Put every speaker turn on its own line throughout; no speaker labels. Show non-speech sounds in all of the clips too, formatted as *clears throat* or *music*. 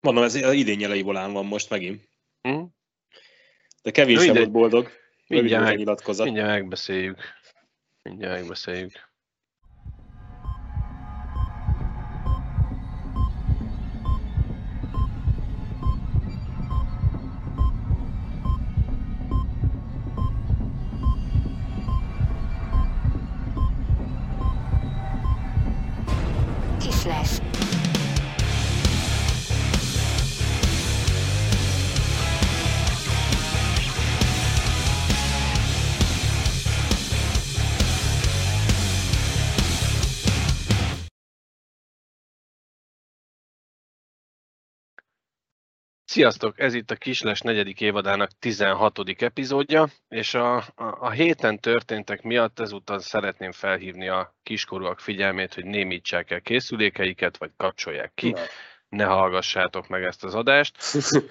Mondom, ez idén nyelei volán van most megint. Hm? De kevés volt boldog.
Mindjárt, mindjárt megbeszéljük. Mindjárt megbeszéljük. Sziasztok! Ez itt a Kisles negyedik évadának 16. epizódja, és a, a, a héten történtek miatt ezúttal szeretném felhívni a kiskorúak figyelmét, hogy némítsák el készülékeiket, vagy kapcsolják ki. Ne hallgassátok meg ezt az adást,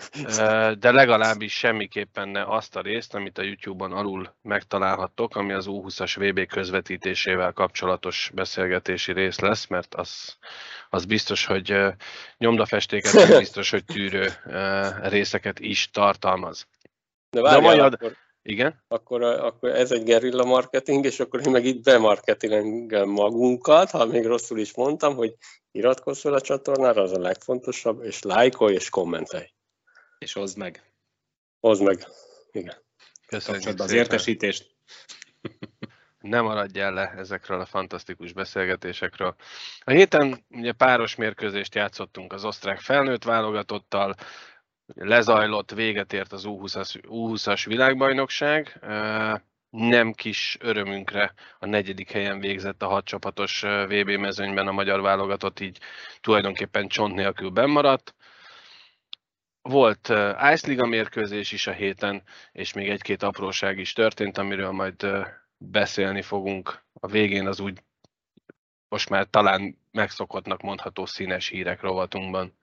*laughs* de legalábbis semmiképpen ne azt a részt, amit a YouTube-on alul megtalálhattok, ami az U20-as VB közvetítésével kapcsolatos beszélgetési rész lesz, mert az, az biztos, hogy nyomdafestéket, *laughs* biztos, hogy tűrő részeket is tartalmaz.
De, várjál, de majd, akkor,
igen?
Akkor, akkor ez egy gerilla marketing, és akkor én meg itt bemarketingem magunkat, ha még rosszul is mondtam, hogy iratkozz fel a csatornára, az a legfontosabb, és lájkolj és kommentelj.
És hozd meg.
Hozd meg, igen.
Köszönjük az értesítést. *laughs* Nem maradjál le ezekről a fantasztikus beszélgetésekről. A héten ugye páros mérkőzést játszottunk az osztrák felnőtt válogatottal, lezajlott, véget ért az U20-as, U20-as világbajnokság. Nem kis örömünkre a negyedik helyen végzett a hatcsapatos VB mezőnyben a magyar válogatott, így tulajdonképpen csont nélkül bennmaradt. Volt Ice Liga mérkőzés is a héten, és még egy-két apróság is történt, amiről majd beszélni fogunk a végén az úgy most már talán megszokottnak mondható színes hírek rovatunkban.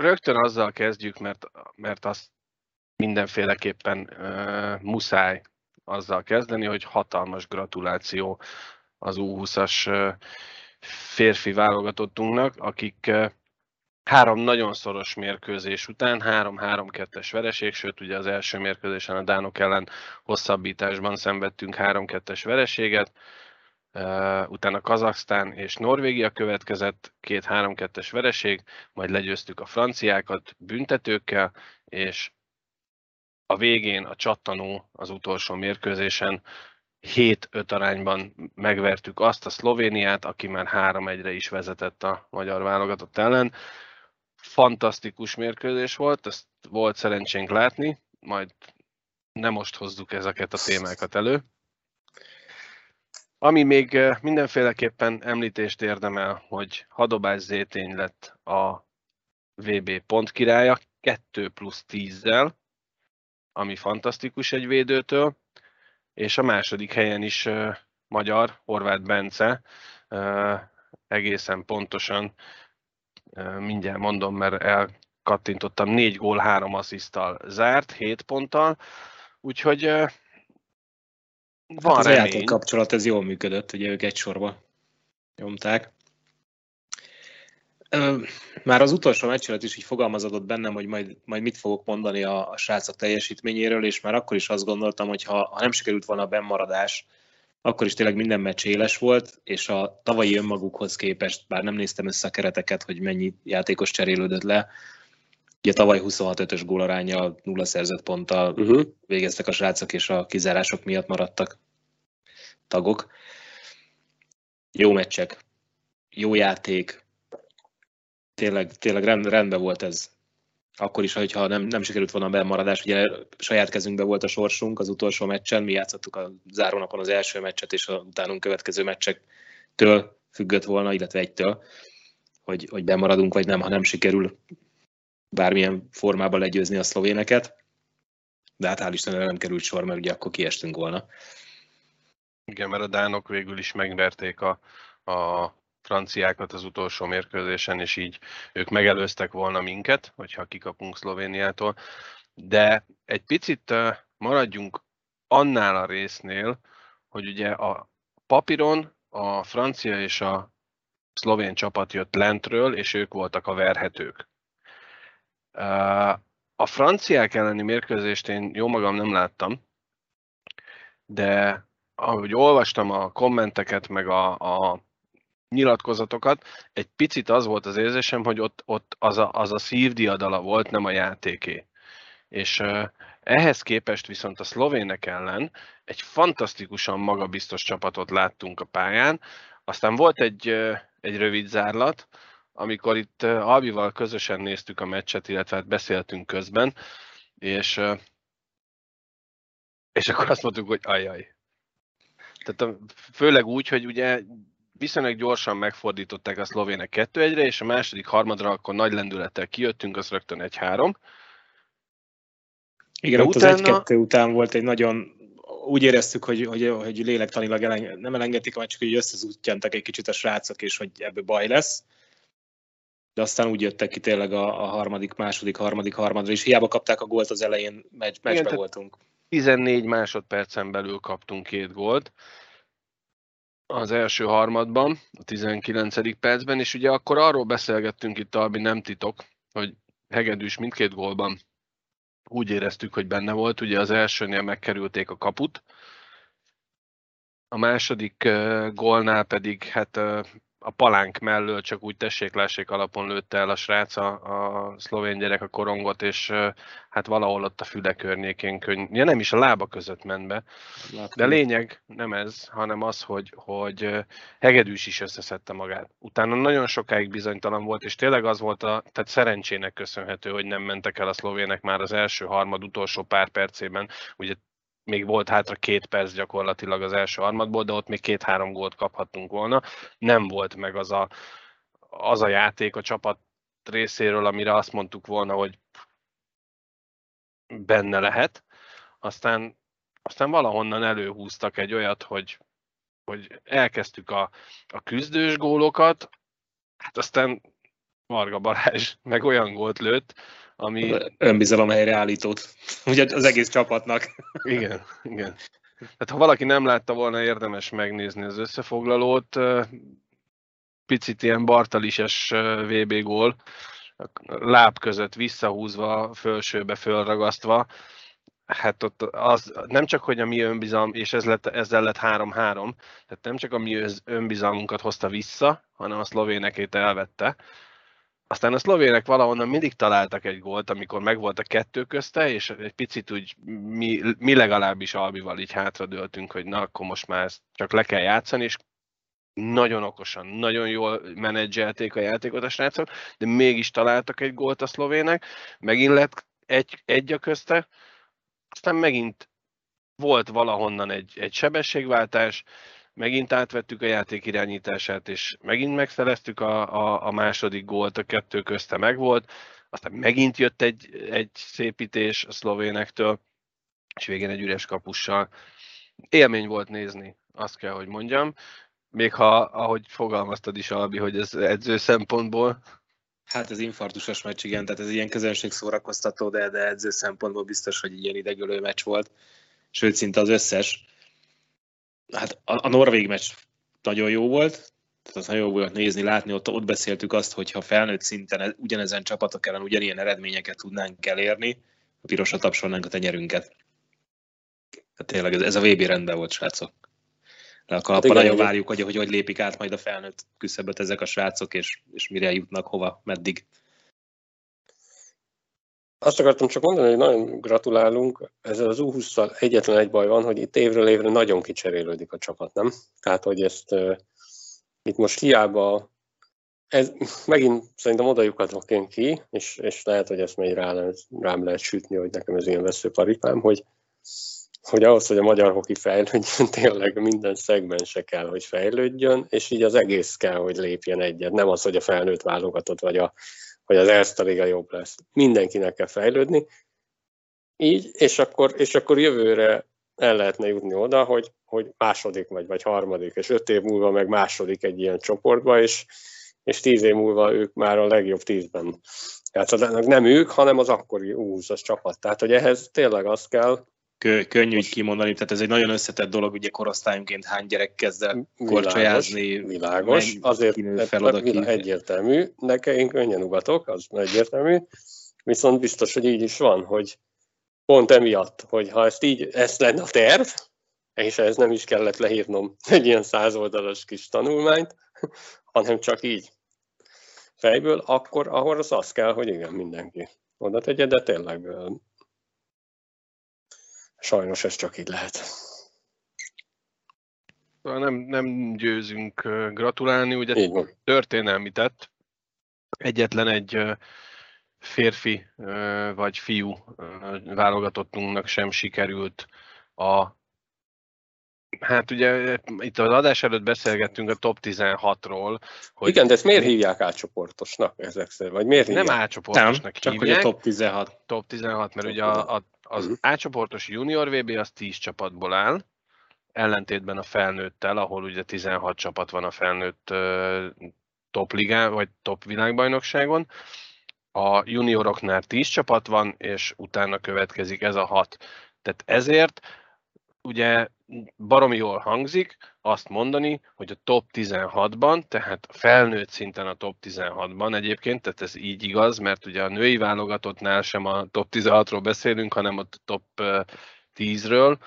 Rögtön azzal kezdjük, mert, mert azt mindenféleképpen uh, muszáj azzal kezdeni, hogy hatalmas gratuláció az U20-as uh, férfi válogatottunknak, akik uh, három nagyon szoros mérkőzés után, három-három-kettes vereség, sőt ugye az első mérkőzésen a Dánok ellen hosszabbításban szenvedtünk három-kettes vereséget, utána Kazaksztán és Norvégia következett, két 3-2-es vereség, majd legyőztük a franciákat büntetőkkel, és a végén a csattanó az utolsó mérkőzésen 7-5 arányban megvertük azt a Szlovéniát, aki már 3-1-re is vezetett a magyar válogatott ellen. Fantasztikus mérkőzés volt, ezt volt szerencsénk látni, majd nem most hozzuk ezeket a témákat elő. Ami még mindenféleképpen említést érdemel, hogy Hadobás Zétény lett a VB pont királya, 2 plusz 10-zel, ami fantasztikus egy védőtől, és a második helyen is magyar, Horváth Bence, egészen pontosan, mindjárt mondom, mert elkattintottam, 4 gól, 3 asszisztal zárt, 7 ponttal, úgyhogy
van hát az remény. a kapcsolat, ez jól működött, ugye ők egy sorba nyomták. Már az utolsó meccs is így fogalmazódott bennem, hogy majd, majd mit fogok mondani a, a srácok teljesítményéről, és már akkor is azt gondoltam, hogy ha, ha nem sikerült volna a bennmaradás, akkor is tényleg minden meccs éles volt, és a tavalyi önmagukhoz képest, bár nem néztem össze a kereteket, hogy mennyi játékos cserélődött le, Ugye tavaly 26-5-ös gólaránya, nulla szerzett ponttal uh-huh. végeztek a srácok, és a kizárások miatt maradtak tagok. Jó meccsek, jó játék, tényleg, tényleg rend, rendben volt ez. Akkor is, hogyha nem, nem sikerült volna a bemaradás, ugye saját kezünkben volt a sorsunk az utolsó meccsen, mi játszottuk a zárónapon az első meccset, és a utánunk következő meccsektől függött volna, illetve egytől, hogy, hogy bemaradunk, vagy nem, ha nem sikerül bármilyen formában legyőzni a szlovéneket, de hát hál' Istenre nem került sor, mert ugye akkor kiestünk volna.
Igen, mert a dánok végül is megverték a, a franciákat az utolsó mérkőzésen, és így ők megelőztek volna minket, hogyha kikapunk Szlovéniától. De egy picit maradjunk annál a résznél, hogy ugye a papíron a francia és a szlovén csapat jött lentről, és ők voltak a verhetők. A franciák elleni mérkőzést én jó magam nem láttam, de ahogy olvastam a kommenteket, meg a, a nyilatkozatokat, egy picit az volt az érzésem, hogy ott, ott az, a, az a szívdiadala volt, nem a játéké. És ehhez képest viszont a szlovének ellen egy fantasztikusan magabiztos csapatot láttunk a pályán, aztán volt egy, egy rövid zárlat, amikor itt Albival közösen néztük a meccset, illetve hát beszéltünk közben, és, és akkor azt mondtuk, hogy ajaj. Tehát főleg úgy, hogy ugye viszonylag gyorsan megfordították a szlovének 2 1 és a második harmadra akkor nagy lendülettel kijöttünk, az rögtön 1-3.
Igen, ott utána... az egy-kettő után volt egy nagyon, úgy éreztük, hogy, hogy, hogy lélektanilag eleng, nem elengedték, mert csak hogy összezúttyantak egy kicsit a srácok, és hogy ebből baj lesz. De aztán úgy jöttek ki tényleg a, a harmadik, második, harmadik, harmadra, és hiába kapták a gólt az elején, meccs, meccsbe voltunk.
14 másodpercen belül kaptunk két gólt az első harmadban, a 19. percben, és ugye akkor arról beszélgettünk itt, ami nem titok, hogy Hegedűs mindkét gólban úgy éreztük, hogy benne volt. Ugye az elsőnél megkerülték a kaput, a második gólnál pedig hát a palánk mellől csak úgy tessék alapon lőtte el a srác a, a szlovén gyerek a korongot, és hát valahol ott a füle környékén könny... ja, nem is a lába között ment be. De lényeg nem ez, hanem az, hogy, hogy Hegedűs is összeszedte magát. Utána nagyon sokáig bizonytalan volt, és tényleg az volt a, tehát szerencsének köszönhető, hogy nem mentek el a szlovének már az első harmad utolsó pár percében. Ugye még volt hátra két perc gyakorlatilag az első harmadból, de ott még két-három gólt kaphattunk volna. Nem volt meg az a, az a játék a csapat részéről, amire azt mondtuk volna, hogy benne lehet. Aztán, aztán valahonnan előhúztak egy olyat, hogy, hogy elkezdtük a, a küzdős gólokat, hát aztán Marga Balázs meg olyan gólt lőtt, ami...
Önbizalom helyreállítót, *laughs* ugye az egész csapatnak. *laughs*
Igen, igen. Tehát ha valaki nem látta volna, érdemes megnézni az összefoglalót. Picit ilyen Bartalises VB gól, láb között visszahúzva, fölsőbe fölragasztva. Hát ott az nem csak, hogy a mi önbizalm, és ez lett, ezzel lett 3-3, tehát nem csak a mi önbizalmunkat hozta vissza, hanem a szlovénekét elvette. Aztán a szlovének valahonnan mindig találtak egy gólt, amikor megvolt a kettő közte, és egy picit úgy mi, mi legalábbis Albival így hátradőltünk, hogy na, akkor most már ezt csak le kell játszani, és nagyon okosan, nagyon jól menedzselték a játékot a srácok, de mégis találtak egy gólt a szlovének, megint lett egy, egy a közte, aztán megint volt valahonnan egy, egy sebességváltás, megint átvettük a játék irányítását, és megint megszereztük a, a, a második gólt, a kettő közte megvolt, aztán megint jött egy, egy szépítés a szlovénektől, és végén egy üres kapussal. Élmény volt nézni, azt kell, hogy mondjam. Még ha, ahogy fogalmaztad is, Albi, hogy ez edző szempontból.
Hát ez infarktusos meccs, igen, tehát ez ilyen közönség szórakoztató, de, de edző szempontból biztos, hogy ilyen idegölő meccs volt. Sőt, szinte az összes hát a, a norvég meccs nagyon jó volt, tehát az nagyon jó volt nézni, látni, ott, ott beszéltük azt, hogy ha felnőtt szinten ugyanezen csapatok ellen ugyanilyen eredményeket tudnánk elérni, a pirosra tapsolnánk a tenyerünket. Hát tényleg ez, ez a VB rendben volt, srácok. De a kalapban hát nagyon várjuk, hogy, hogy hogy lépik át majd a felnőtt küszöböt ezek a srácok, és, és mire jutnak, hova, meddig.
Azt akartam csak mondani, hogy nagyon gratulálunk. Ezzel az U20-szal egyetlen egy baj van, hogy itt évről évre nagyon kicserélődik a csapat, nem? Tehát, hogy ezt itt most hiába ez megint szerintem oda lyukadok én ki, és, és lehet, hogy ezt még rá, rám lehet sütni, hogy nekem ez ilyen veszőparipám, hogy, hogy ahhoz, hogy a magyar hoki fejlődjön, *laughs* tényleg minden szegmense kell, hogy fejlődjön, és így az egész kell, hogy lépjen egyet. Nem az, hogy a felnőtt válogatott, vagy a, hogy az Erste Liga jobb lesz. Mindenkinek kell fejlődni. Így, és akkor, és akkor jövőre el lehetne jutni oda, hogy, hogy második vagy, vagy harmadik, és öt év múlva meg második egy ilyen csoportba, és, és tíz év múlva ők már a legjobb tízben játszanak. Nem ők, hanem az akkori U20-as csapat. Tehát, hogy ehhez tényleg az kell,
kö, könnyű így kimondani, tehát ez egy nagyon összetett dolog, ugye korosztályunként hány gyerek kezd el korcsolyázni,
világos, azért fel világ, egyértelmű, nekem én könnyen ugatok, az egyértelmű, viszont biztos, hogy így is van, hogy pont emiatt, hogy ha ezt így, ezt lenne a terv, és ez nem is kellett leírnom egy ilyen százoldalas kis tanulmányt, hanem csak így fejből, akkor ahhoz az kell, hogy igen, mindenki oda tegye, de tényleg sajnos ez csak így lehet.
Szóval nem, nem győzünk gratulálni, ugye történelmi tett. Egyetlen egy férfi vagy fiú válogatottunknak sem sikerült a Hát ugye itt az adás előtt beszélgettünk a top 16-ról.
Hogy Igen, de ezt miért hívják átcsoportosnak ezek szerint? Vagy miért
hívják? Nem átcsoportosnak nem,
csak hívják. hogy a top 16.
Top 16, mert ugye a, a, az uh-huh. átcsoportos junior VB az 10 csapatból áll, ellentétben a felnőttel, ahol ugye 16 csapat van a felnőtt top ligán, vagy top világbajnokságon. A junioroknál 10 csapat van, és utána következik ez a 6. Tehát ezért ugye baromi jól hangzik azt mondani, hogy a top 16-ban, tehát felnőtt szinten a top 16-ban egyébként, tehát ez így igaz, mert ugye a női válogatottnál sem a top 16-ról beszélünk, hanem a top 10-ről,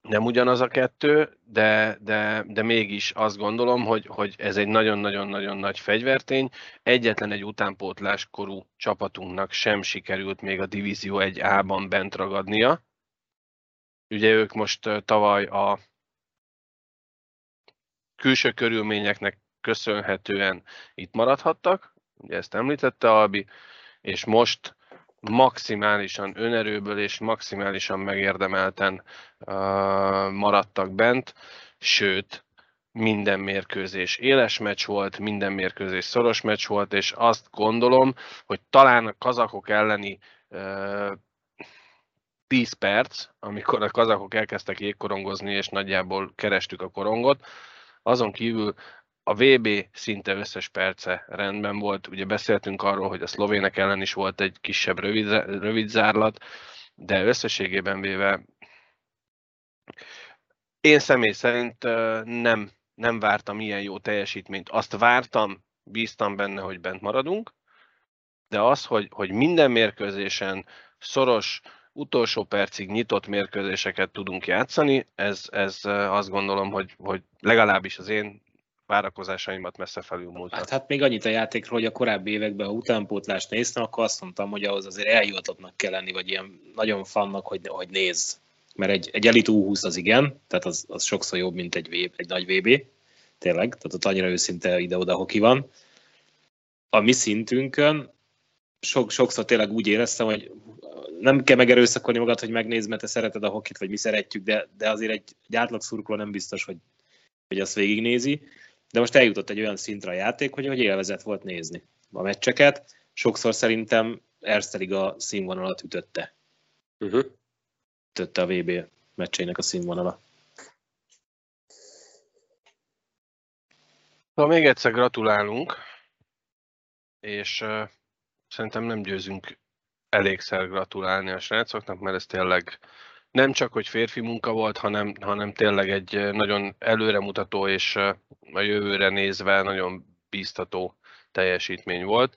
nem ugyanaz a kettő, de, de, de mégis azt gondolom, hogy, hogy ez egy nagyon-nagyon-nagyon nagy fegyvertény. Egyetlen egy utánpótláskorú csapatunknak sem sikerült még a Divízió 1A-ban bent ragadnia, Ugye ők most tavaly a külső körülményeknek köszönhetően itt maradhattak, ugye ezt említette Albi, és most maximálisan önerőből és maximálisan megérdemelten uh, maradtak bent, sőt, minden mérkőzés éles meccs volt, minden mérkőzés szoros meccs volt, és azt gondolom, hogy talán a kazakok elleni uh, 10 perc, amikor a kazakok elkezdtek jégkorongozni, és nagyjából kerestük a korongot. Azon kívül a VB szinte összes perce rendben volt. Ugye beszéltünk arról, hogy a szlovének ellen is volt egy kisebb rövid, rövid zárlat, de összességében véve én személy szerint nem, nem vártam ilyen jó teljesítményt. Azt vártam, bíztam benne, hogy bent maradunk, de az, hogy, hogy minden mérkőzésen szoros, utolsó percig nyitott mérkőzéseket tudunk játszani, ez, ez azt gondolom, hogy, hogy legalábbis az én várakozásaimat messze felülmúltak.
Hát, hát még annyit a játékról, hogy a korábbi években, ha utánpótlást néztem, akkor azt mondtam, hogy ahhoz azért eljutatottnak kell lenni, vagy ilyen nagyon fannak, hogy, hogy néz. Mert egy, egy Elite U20 az igen, tehát az, az sokszor jobb, mint egy, v, egy nagy VB. Tényleg, tehát ott annyira őszinte ide-oda hoki van. A mi szintünkön sok, sokszor tényleg úgy éreztem, hogy nem kell megerőszakolni magad, hogy megnézd, mert te szereted a hokit, vagy mi szeretjük, de, de azért egy, egy átlag szurkoló nem biztos, hogy, hogy azt végignézi. De most eljutott egy olyan szintre a játék, hogy, hogy élvezet volt nézni a meccseket. Sokszor szerintem Erzterig a színvonalat ütötte. Uh-huh. Ütötte a VB meccseinek a színvonala.
Szóval még egyszer gratulálunk, és uh, szerintem nem győzünk elégszer gratulálni a srácoknak, mert ez tényleg nem csak, hogy férfi munka volt, hanem, hanem tényleg egy nagyon előremutató és a jövőre nézve nagyon bíztató teljesítmény volt.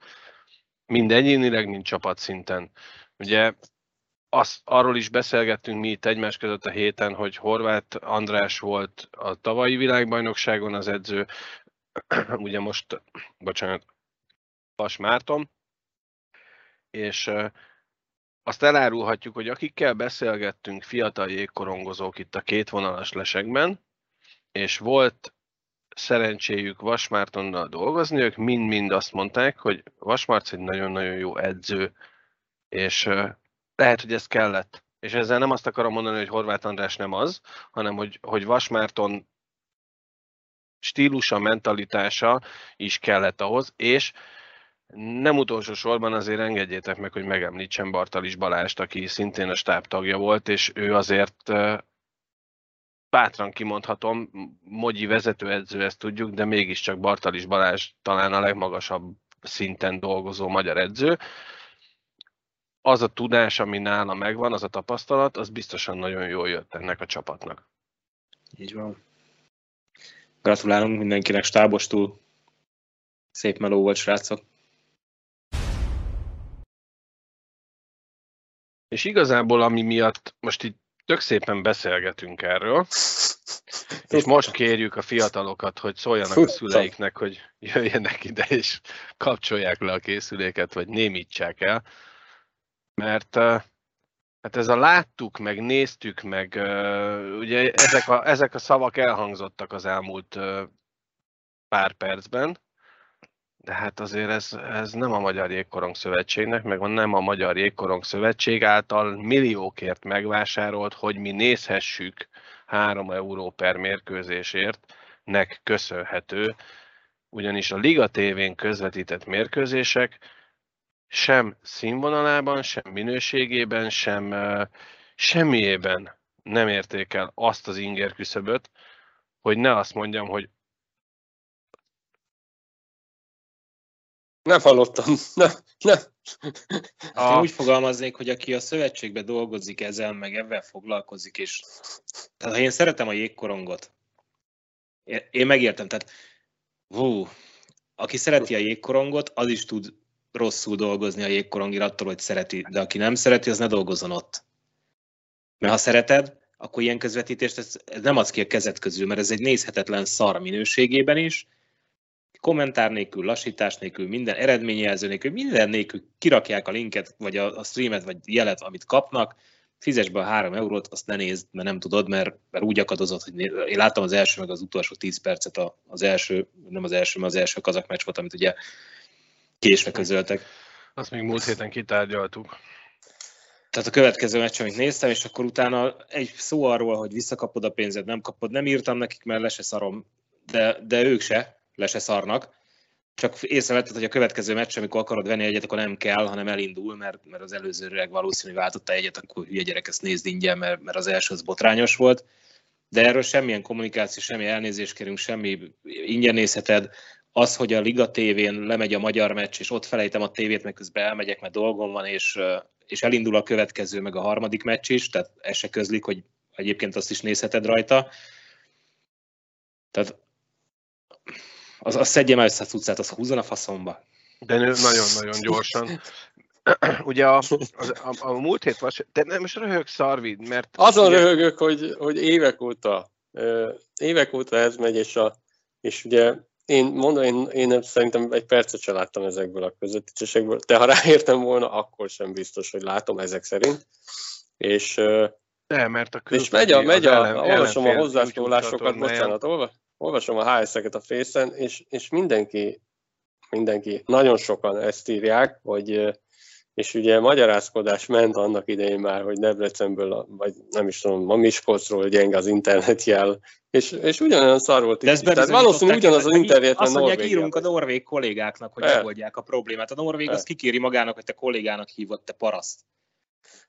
Mind egyénileg, mind csapatszinten. Ugye azt, arról is beszélgettünk mi itt egymás között a héten, hogy Horváth András volt a tavalyi világbajnokságon az edző, *clears throat* ugye most, bocsánat, Vas Márton, és azt elárulhatjuk, hogy akikkel beszélgettünk fiatal jégkorongozók itt a két vonalas lesekben, és volt szerencséjük Vasmártonnal dolgozni, ők mind-mind azt mondták, hogy Vasmárc egy nagyon-nagyon jó edző, és lehet, hogy ez kellett. És ezzel nem azt akarom mondani, hogy Horváth András nem az, hanem hogy, hogy Vasmárton stílusa, mentalitása is kellett ahhoz, és nem utolsó sorban azért engedjétek meg, hogy megemlítsem Bartalis Balást, aki szintén a stáb tagja volt, és ő azért bátran kimondhatom, Mogyi vezetőedző, ezt tudjuk, de mégiscsak Bartalis Balázs talán a legmagasabb szinten dolgozó magyar edző. az a tudás, ami nála megvan, az a tapasztalat, az biztosan nagyon jól jött ennek a csapatnak.
Így van. Gratulálunk mindenkinek stábostul. Szép meló volt, srácok.
És igazából, ami miatt most itt tök szépen beszélgetünk erről, és most kérjük a fiatalokat, hogy szóljanak a szüleiknek, hogy jöjjenek ide és kapcsolják le a készüléket, vagy némítsák el, mert hát ez a láttuk, meg néztük, meg ugye ezek a, ezek a szavak elhangzottak az elmúlt pár percben, de hát azért ez, ez nem a Magyar Jégkorong Szövetségnek, meg nem a Magyar Jégkorong Szövetség által milliókért megvásárolt, hogy mi nézhessük 3 euró per mérkőzésért nek köszönhető, ugyanis a Liga TV-n közvetített mérkőzések sem színvonalában, sem minőségében, sem semmiében nem érték el azt az inger küszöböt, hogy ne azt mondjam, hogy
Nem hallottam. Nem, nem.
A... Úgy fogalmaznék, hogy aki a szövetségbe dolgozik ezzel, meg ebben foglalkozik, és tehát ha én szeretem a jégkorongot, én megértem, tehát hú, aki szereti a jégkorongot, az is tud rosszul dolgozni a jégkorongért attól, hogy szereti, de aki nem szereti, az ne dolgozzon ott. Mert ha szereted, akkor ilyen közvetítést ez, ez nem adsz ki a kezed közül, mert ez egy nézhetetlen szar minőségében is, kommentár nélkül, lassítás nélkül, minden eredményjelző nélkül, minden nélkül kirakják a linket, vagy a, a streamet, vagy jelet, amit kapnak, fizes be a három eurót, azt ne nézd, mert nem tudod, mert, mert úgy akadozott, hogy én láttam az első, meg az utolsó tíz percet az első, nem az első, mert az első kazak meccs volt, amit ugye késve közöltek.
Azt még múlt héten kitárgyaltuk.
Tehát a következő meccs, amit néztem, és akkor utána egy szó arról, hogy visszakapod a pénzed, nem kapod, nem írtam nekik, mert le se szarom, de, de ők se, le se szarnak. Csak észrevetted, hogy a következő meccs, amikor akarod venni egyet, akkor nem kell, hanem elindul, mert, mert az előzőleg valószínű váltotta egyet, akkor hülye gyerek ezt nézd ingyen, mert, mert az első az botrányos volt. De erről semmilyen kommunikáció, semmi elnézést kérünk, semmi ingyen nézheted. Az, hogy a Liga tévén lemegy a magyar meccs, és ott felejtem a tévét, meg közben elmegyek, mert dolgom van, és, és elindul a következő, meg a harmadik meccs is, tehát ez se közlik, hogy egyébként azt is nézheted rajta. Tehát az, az szedje már össze a cuccát, az húzzon a faszomba.
De nagyon-nagyon gyorsan. *clears throat* Ugye a, a, a, a múlt hét vas, de nem most röhög szarvid, mert...
Azon ugye... röhögök, hogy, hogy évek óta, évek óta ez megy, és, a, és ugye én mondom, én, én szerintem egy percet sem láttam ezekből a közvetítésekből, de ha ráértem volna, akkor sem biztos, hogy látom ezek szerint. És,
de, mert a
és megy a, megy a, ellen, olvasom a hozzászólásokat, bocsánat, olva, olvasom a HS-eket a fészen, és, és mindenki, mindenki, nagyon sokan ezt írják, hogy és ugye magyarázkodás ment annak idején már, hogy Debrecenből, vagy nem is tudom, a Miskolcról gyenge az internetjel, és, és ugyanolyan szar volt
De Tehát valószínűleg ugyanaz az internet Azt mondják, írunk a norvég kollégáknak, hogy megoldják a problémát. A norvég az kikéri magának, hogy te kollégának hívott, te paraszt.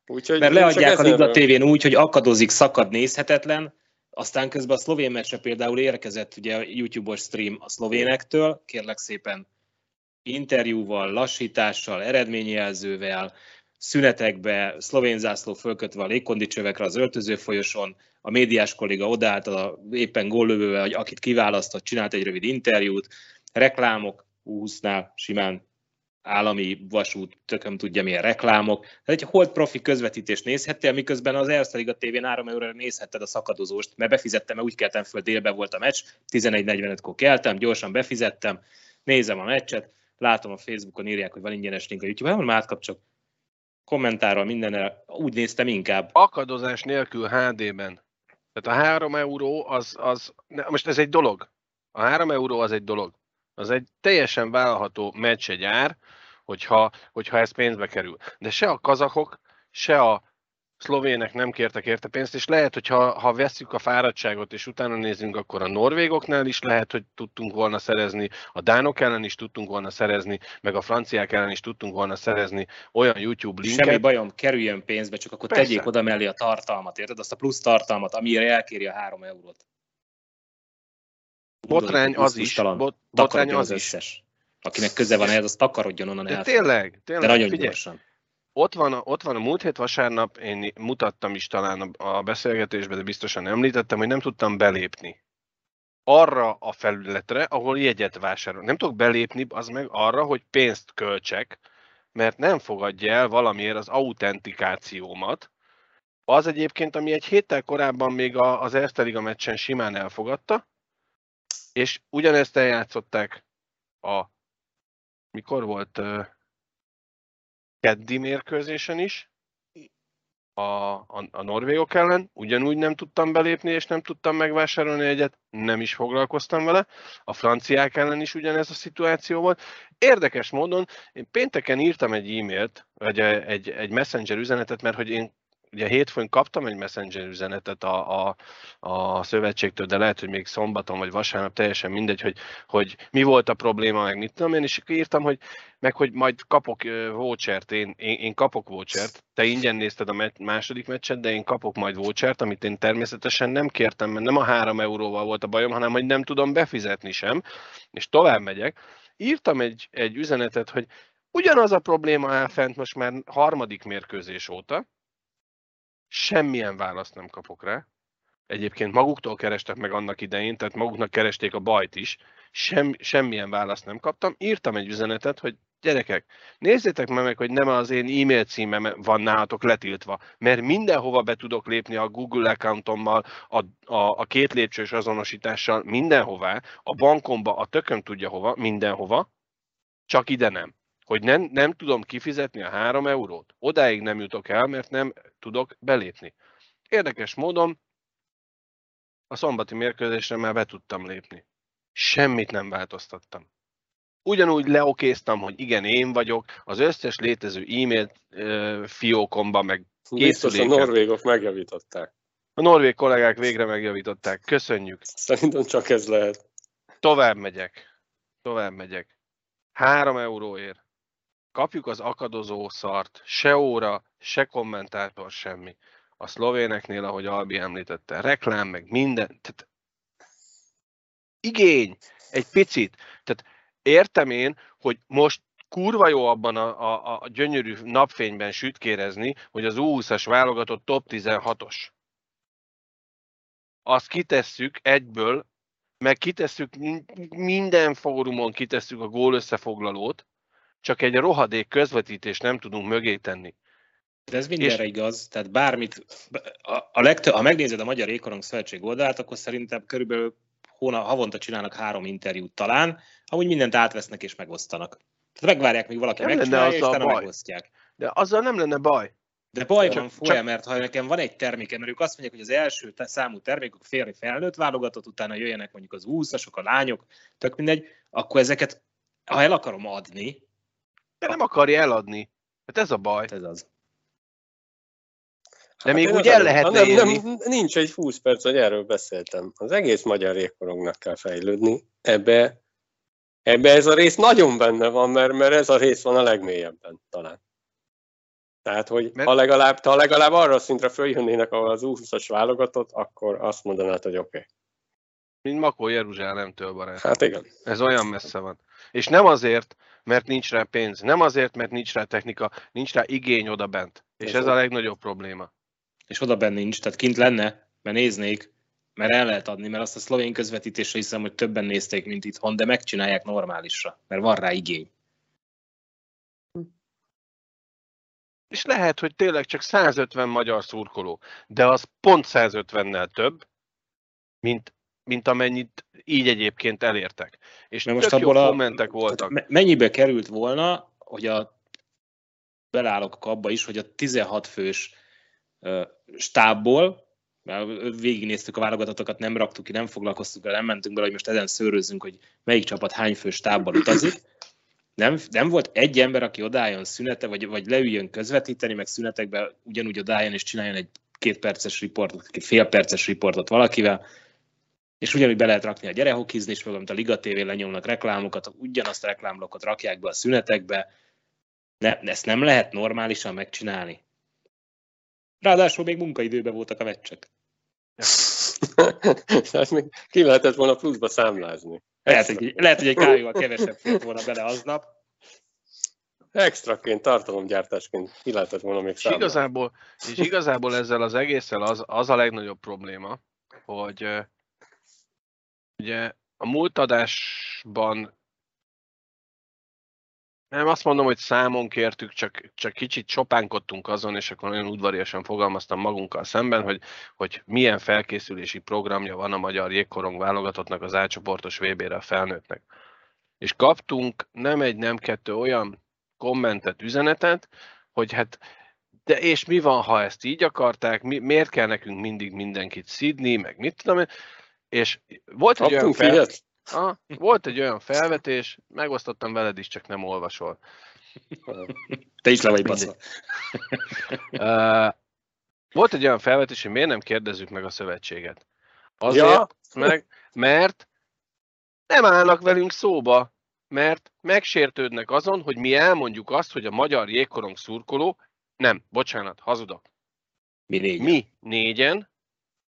Úgyhogy Mert leadják a Liga tévén úgy, hogy akadozik, szakad, nézhetetlen, aztán közben a szlovén meccsre például érkezett ugye YouTube-os stream a szlovénektől, kérlek szépen interjúval, lassítással, eredményjelzővel, szünetekbe, szlovén zászló fölkötve a légkondicsövekre az öltöző folyoson, a médiás kolléga odaállt a éppen góllövővel, akit kiválasztott, csinált egy rövid interjút, reklámok, 20-nál simán állami vasút, tököm tudja milyen reklámok. Egy hold profi közvetítést nézhettél, miközben az Erste Liga TV 3 euróra nézhetted a szakadozóst, mert befizettem, mert úgy keltem föl, délbe volt a meccs, 11.45-kor keltem, gyorsan befizettem, nézem a meccset, látom a Facebookon írják, hogy van ingyenes link a YouTube-on, nem átkapcsolok, kommentárral mindenre, úgy néztem inkább.
Akadozás nélkül HD-ben. Tehát a 3 euró az, az, most ez egy dolog. A 3 euró az egy dolog. Az egy teljesen vállalható meccs egy ár, hogyha, hogyha ez pénzbe kerül. De se a kazakok, se a szlovének nem kértek érte pénzt, és lehet, hogy ha, ha veszük a fáradtságot, és utána nézünk, akkor a norvégoknál is lehet, hogy tudtunk volna szerezni, a dánok ellen is tudtunk volna szerezni, meg a franciák ellen is tudtunk volna szerezni olyan YouTube linket.
Semmi bajom, kerüljön pénzbe, csak akkor Persze. tegyék oda mellé a tartalmat, érted? Azt a plusz tartalmat, amire elkéri a három eurót.
Botrány az is. Bot, botrány
az, az összes. Akinek köze van ehhez, az takarodjon onnan
el. Tényleg, tényleg.
De nagyon figyelj. gyorsan.
ott van, a, ott van a múlt hét vasárnap, én mutattam is talán a, a beszélgetésben, de biztosan említettem, hogy nem tudtam belépni arra a felületre, ahol jegyet vásárol. Nem tudok belépni az meg arra, hogy pénzt költsek, mert nem fogadja el valamiért az autentikációmat. Az egyébként, ami egy héttel korábban még az Erste Liga meccsen simán elfogadta, és ugyanezt eljátszották a mikor volt keddi mérkőzésen is, a, a, a norvégok ellen, ugyanúgy nem tudtam belépni, és nem tudtam megvásárolni egyet, nem is foglalkoztam vele. A franciák ellen is ugyanez a szituáció volt. Érdekes módon, én pénteken írtam egy e-mailt, vagy egy, egy messenger üzenetet, mert hogy én ugye hétfőn kaptam egy messenger üzenetet a, a, a szövetségtől, de lehet, hogy még szombaton vagy vasárnap, teljesen mindegy, hogy, hogy mi volt a probléma, meg mit tudom én, és írtam, hogy meg hogy majd kapok vouchert, én, én, én kapok vouchert, te ingyen nézted a me- második meccset, de én kapok majd vouchert, amit én természetesen nem kértem, mert nem a három euróval volt a bajom, hanem hogy nem tudom befizetni sem, és tovább megyek. Írtam egy, egy üzenetet, hogy ugyanaz a probléma áll fent most már harmadik mérkőzés óta, semmilyen választ nem kapok rá. Egyébként maguktól kerestek meg annak idején, tehát maguknak keresték a bajt is, Sem, semmilyen választ nem kaptam. Írtam egy üzenetet, hogy gyerekek, nézzétek meg, hogy nem az én e-mail címem van nálatok letiltva, mert mindenhova be tudok lépni a Google accountommal, a, a, a két lépcsős azonosítással, mindenhová, a bankomba, a tököm tudja hova, mindenhova, csak ide nem hogy nem, nem tudom kifizetni a három eurót. Odáig nem jutok el, mert nem tudok belépni. Érdekes módon a szombati mérkőzésre már be tudtam lépni. Semmit nem változtattam. Ugyanúgy leokéztam, hogy igen, én vagyok, az összes létező e-mail fiókomba, meg
Biztos a norvégok megjavították.
A norvég kollégák végre megjavították. Köszönjük.
Szerintem csak ez lehet.
Tovább megyek. Tovább megyek. Három euróért kapjuk az akadozó szart, se óra, se kommentátor, semmi. A szlovéneknél, ahogy Albi említette, reklám, meg minden, tehát igény, egy picit. Tehát értem én, hogy most kurva jó abban a, a, a gyönyörű napfényben sütkérezni, hogy az U20-as válogatott top 16-os. Azt kitesszük egyből, meg kitesszük minden fórumon kitesszük a gól összefoglalót, csak egy rohadék közvetítés nem tudunk mögé tenni.
De ez mindenre és... igaz, tehát bármit, a, a legtöbb, ha megnézed a Magyar Ékorong Szövetség oldalát, akkor szerintem körülbelül hóna, havonta csinálnak három interjút talán, amúgy mindent átvesznek és megosztanak. Tehát megvárják, míg valaki nem megcsinálja, és utána megosztják.
De azzal nem lenne baj.
De baj csak, van folyam, csak... mert ha nekem van egy termékem, mert ők azt mondják, hogy az első számú termékek férfi felnőtt válogatott, utána jöjjenek mondjuk az úszasok, a lányok, tök mindegy, akkor ezeket, ha el akarom adni,
de nem akarja eladni. Hát ez a baj.
Ez az.
De hát még úgy el lehetne nem,
nem, nem, nincs egy 20 perc, hogy erről beszéltem. Az egész magyar jégkorongnak kell fejlődni. Ebbe, ebbe ez a rész nagyon benne van, mert, mert ez a rész van a legmélyebben talán. Tehát, hogy mert... ha, legalább, ha legalább arra szintre följönnének, ahol az 20-as válogatott, akkor azt mondanád, hogy oké. Okay.
Mint Makó Jeruzsálemtől, barát.
Hát igen.
Ez olyan messze van. És nem azért, mert nincs rá pénz. Nem azért, mert nincs rá technika, nincs rá igény oda bent. És ez, ez a legnagyobb probléma.
És oda bent nincs, tehát kint lenne, mert néznék, mert el lehet adni, mert azt a szlovén közvetítésre hiszem, hogy többen nézték, mint itthon, de megcsinálják normálisra, mert van rá igény.
És lehet, hogy tényleg csak 150 magyar szurkoló, de az pont 150-nel több, mint mint amennyit így egyébként elértek. És most tök abból jó a, kommentek voltak.
Mennyibe került volna, hogy a belállok abba is, hogy a 16 fős uh, stábból, mert végignéztük a válogatokat, nem raktuk ki, nem foglalkoztuk vele, nem mentünk bele, hogy most ezen szőrözzünk, hogy melyik csapat hány fős stábbal utazik. Nem, nem volt egy ember, aki odálljon szünete, vagy, vagy leüljön közvetíteni, meg szünetekbe ugyanúgy odálljon és csináljon egy két perces riportot, egy fél perces riportot valakivel, és ugyanúgy be lehet rakni a gyere hokizni, és meg amit a Liga TV lenyomnak reklámokat, ugyanazt a reklámlokot rakják be a szünetekbe. Ne, ezt nem lehet normálisan megcsinálni. Ráadásul még munkaidőben voltak a meccsek.
Tehát *laughs* még ki lehetett volna pluszba számlázni.
Lehet, hogy, lehet, hogy egy kávéval kevesebb fért volna bele aznap.
extraként, tartalomgyártásként ki lehetett volna még
és igazából, és igazából ezzel az egésszel az, az a legnagyobb probléma, hogy ugye a múlt adásban nem azt mondom, hogy számon kértük, csak, csak kicsit sopánkodtunk azon, és akkor nagyon udvariasan fogalmaztam magunkkal szemben, hogy, hogy milyen felkészülési programja van a magyar jégkorong válogatottnak az átcsoportos VB-re a felnőttnek. És kaptunk nem egy, nem kettő olyan kommentet, üzenetet, hogy hát de és mi van, ha ezt így akarták, mi, miért kell nekünk mindig mindenkit szidni, meg mit tudom én, és volt egy olyan fel... *laughs* Ah, volt egy olyan felvetés, megosztottam veled is, csak nem olvasol.
Te is le vagy baszva.
uh, *laughs* volt egy olyan felvetés, hogy miért nem kérdezzük meg a szövetséget. Azért, ja. meg, mert nem állnak velünk szóba, mert megsértődnek azon, hogy mi elmondjuk azt, hogy a magyar jégkorong szurkoló, nem, bocsánat, hazudok.
Mi négyen.
Mi négyen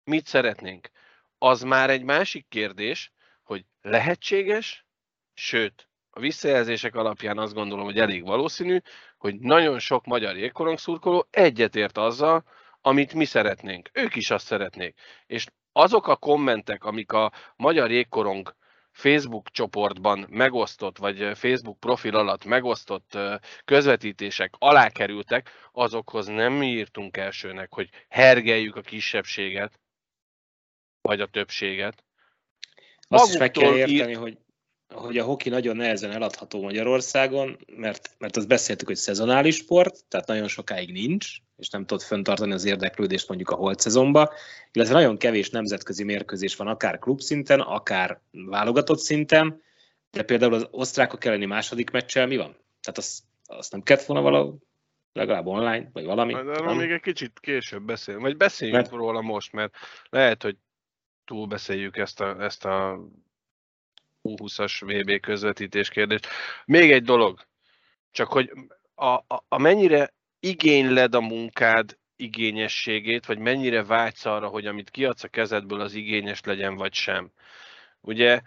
mit szeretnénk? Az már egy másik kérdés, hogy lehetséges, sőt, a visszajelzések alapján azt gondolom, hogy elég valószínű, hogy nagyon sok magyar jégkorong szurkoló egyetért azzal, amit mi szeretnénk. Ők is azt szeretnék. És azok a kommentek, amik a magyar jégkorong Facebook csoportban megosztott, vagy Facebook profil alatt megosztott közvetítések alá kerültek, azokhoz nem írtunk elsőnek, hogy hergeljük a kisebbséget, vagy a többséget,
azt is meg kell érteni, ír... hogy, hogy a hoki nagyon nehezen eladható Magyarországon, mert, mert azt beszéltük, hogy szezonális sport, tehát nagyon sokáig nincs, és nem tudod föntartani az érdeklődést mondjuk a holt szezonba, illetve nagyon kevés nemzetközi mérkőzés van, akár klubszinten, akár válogatott szinten, de például az osztrákok elleni második meccsel mi van? Tehát azt, azt nem kellett volna valahol legalább online, vagy valami.
De arról még egy kicsit később beszélünk, vagy beszéljünk mert... róla most, mert lehet, hogy túlbeszéljük ezt a, ezt a 20-as VB közvetítés kérdést. Még egy dolog, csak hogy a, a, a mennyire igényled a munkád igényességét, vagy mennyire vágysz arra, hogy amit kiadsz a kezedből, az igényes legyen, vagy sem. Ugye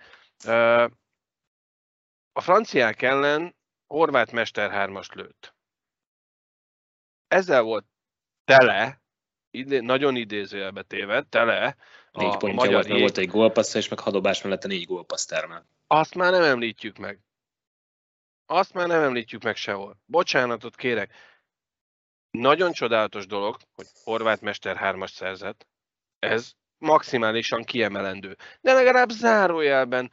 a franciák ellen Horváth Mester 3-as lőtt. Ezzel volt tele, nagyon idézőjelbe téved, tele
Négy pontja magyar volt, mert volt egy gólpassz, és meg hadobás mellett a négy gólpassz termel.
Azt már nem említjük meg. Azt már nem említjük meg sehol. Bocsánatot kérek. Nagyon csodálatos dolog, hogy Horváth Mester hármas szerzett. Ez maximálisan kiemelendő. De legalább zárójelben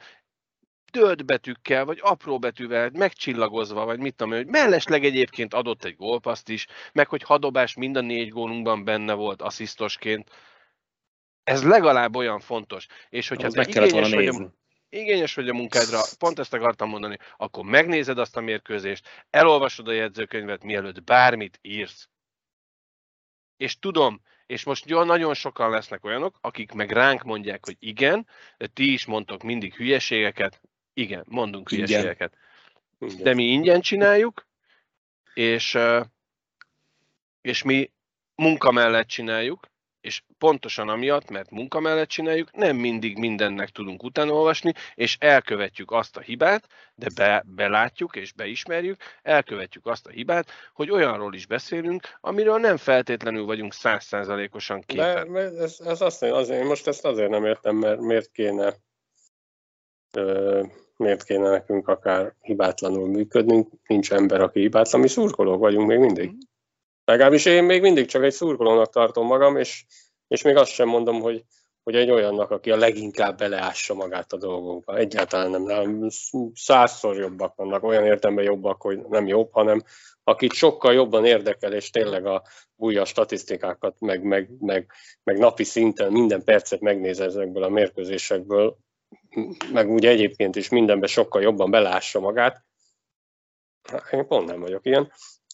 dölt betűkkel, vagy apró betűvel megcsillagozva, vagy mit tudom, hogy mellesleg egyébként adott egy gólpaszt is, meg hogy hadobás mind a négy gólunkban benne volt asszisztosként ez legalább olyan fontos. És hogyha
meg kellett volna nézni. A,
igényes vagy a munkádra, pont ezt akartam mondani, akkor megnézed azt a mérkőzést, elolvasod a jegyzőkönyvet, mielőtt bármit írsz. És tudom, és most nagyon sokan lesznek olyanok, akik meg ránk mondják, hogy igen, ti is mondtok mindig hülyeségeket, igen, mondunk ingyen. hülyeségeket. De mi ingyen csináljuk, és, és mi munka mellett csináljuk, és pontosan amiatt, mert munka mellett csináljuk, nem mindig mindennek tudunk utána olvasni, és elkövetjük azt a hibát, de be, belátjuk és beismerjük, elkövetjük azt a hibát, hogy olyanról is beszélünk, amiről nem feltétlenül vagyunk százszázalékosan képen.
De ez, ez azt, azért, most ezt azért nem értem, mert miért kéne ö, miért kéne nekünk akár hibátlanul működnünk, nincs ember, aki hibátlan, mi szurkolók vagyunk még mindig. Mm. Legalábbis én még mindig csak egy szurkolónak tartom magam, és, és még azt sem mondom, hogy, hogy egy olyannak, aki a leginkább beleássa magát a dolgokba. Egyáltalán nem, nem százszor jobbak vannak, olyan értemben jobbak, hogy nem jobb, hanem akit sokkal jobban érdekel, és tényleg a újabb statisztikákat, meg, meg, meg, meg napi szinten minden percet megnéz ezekből a mérkőzésekből, meg úgy egyébként is mindenbe sokkal jobban belássa magát. Én pont nem vagyok ilyen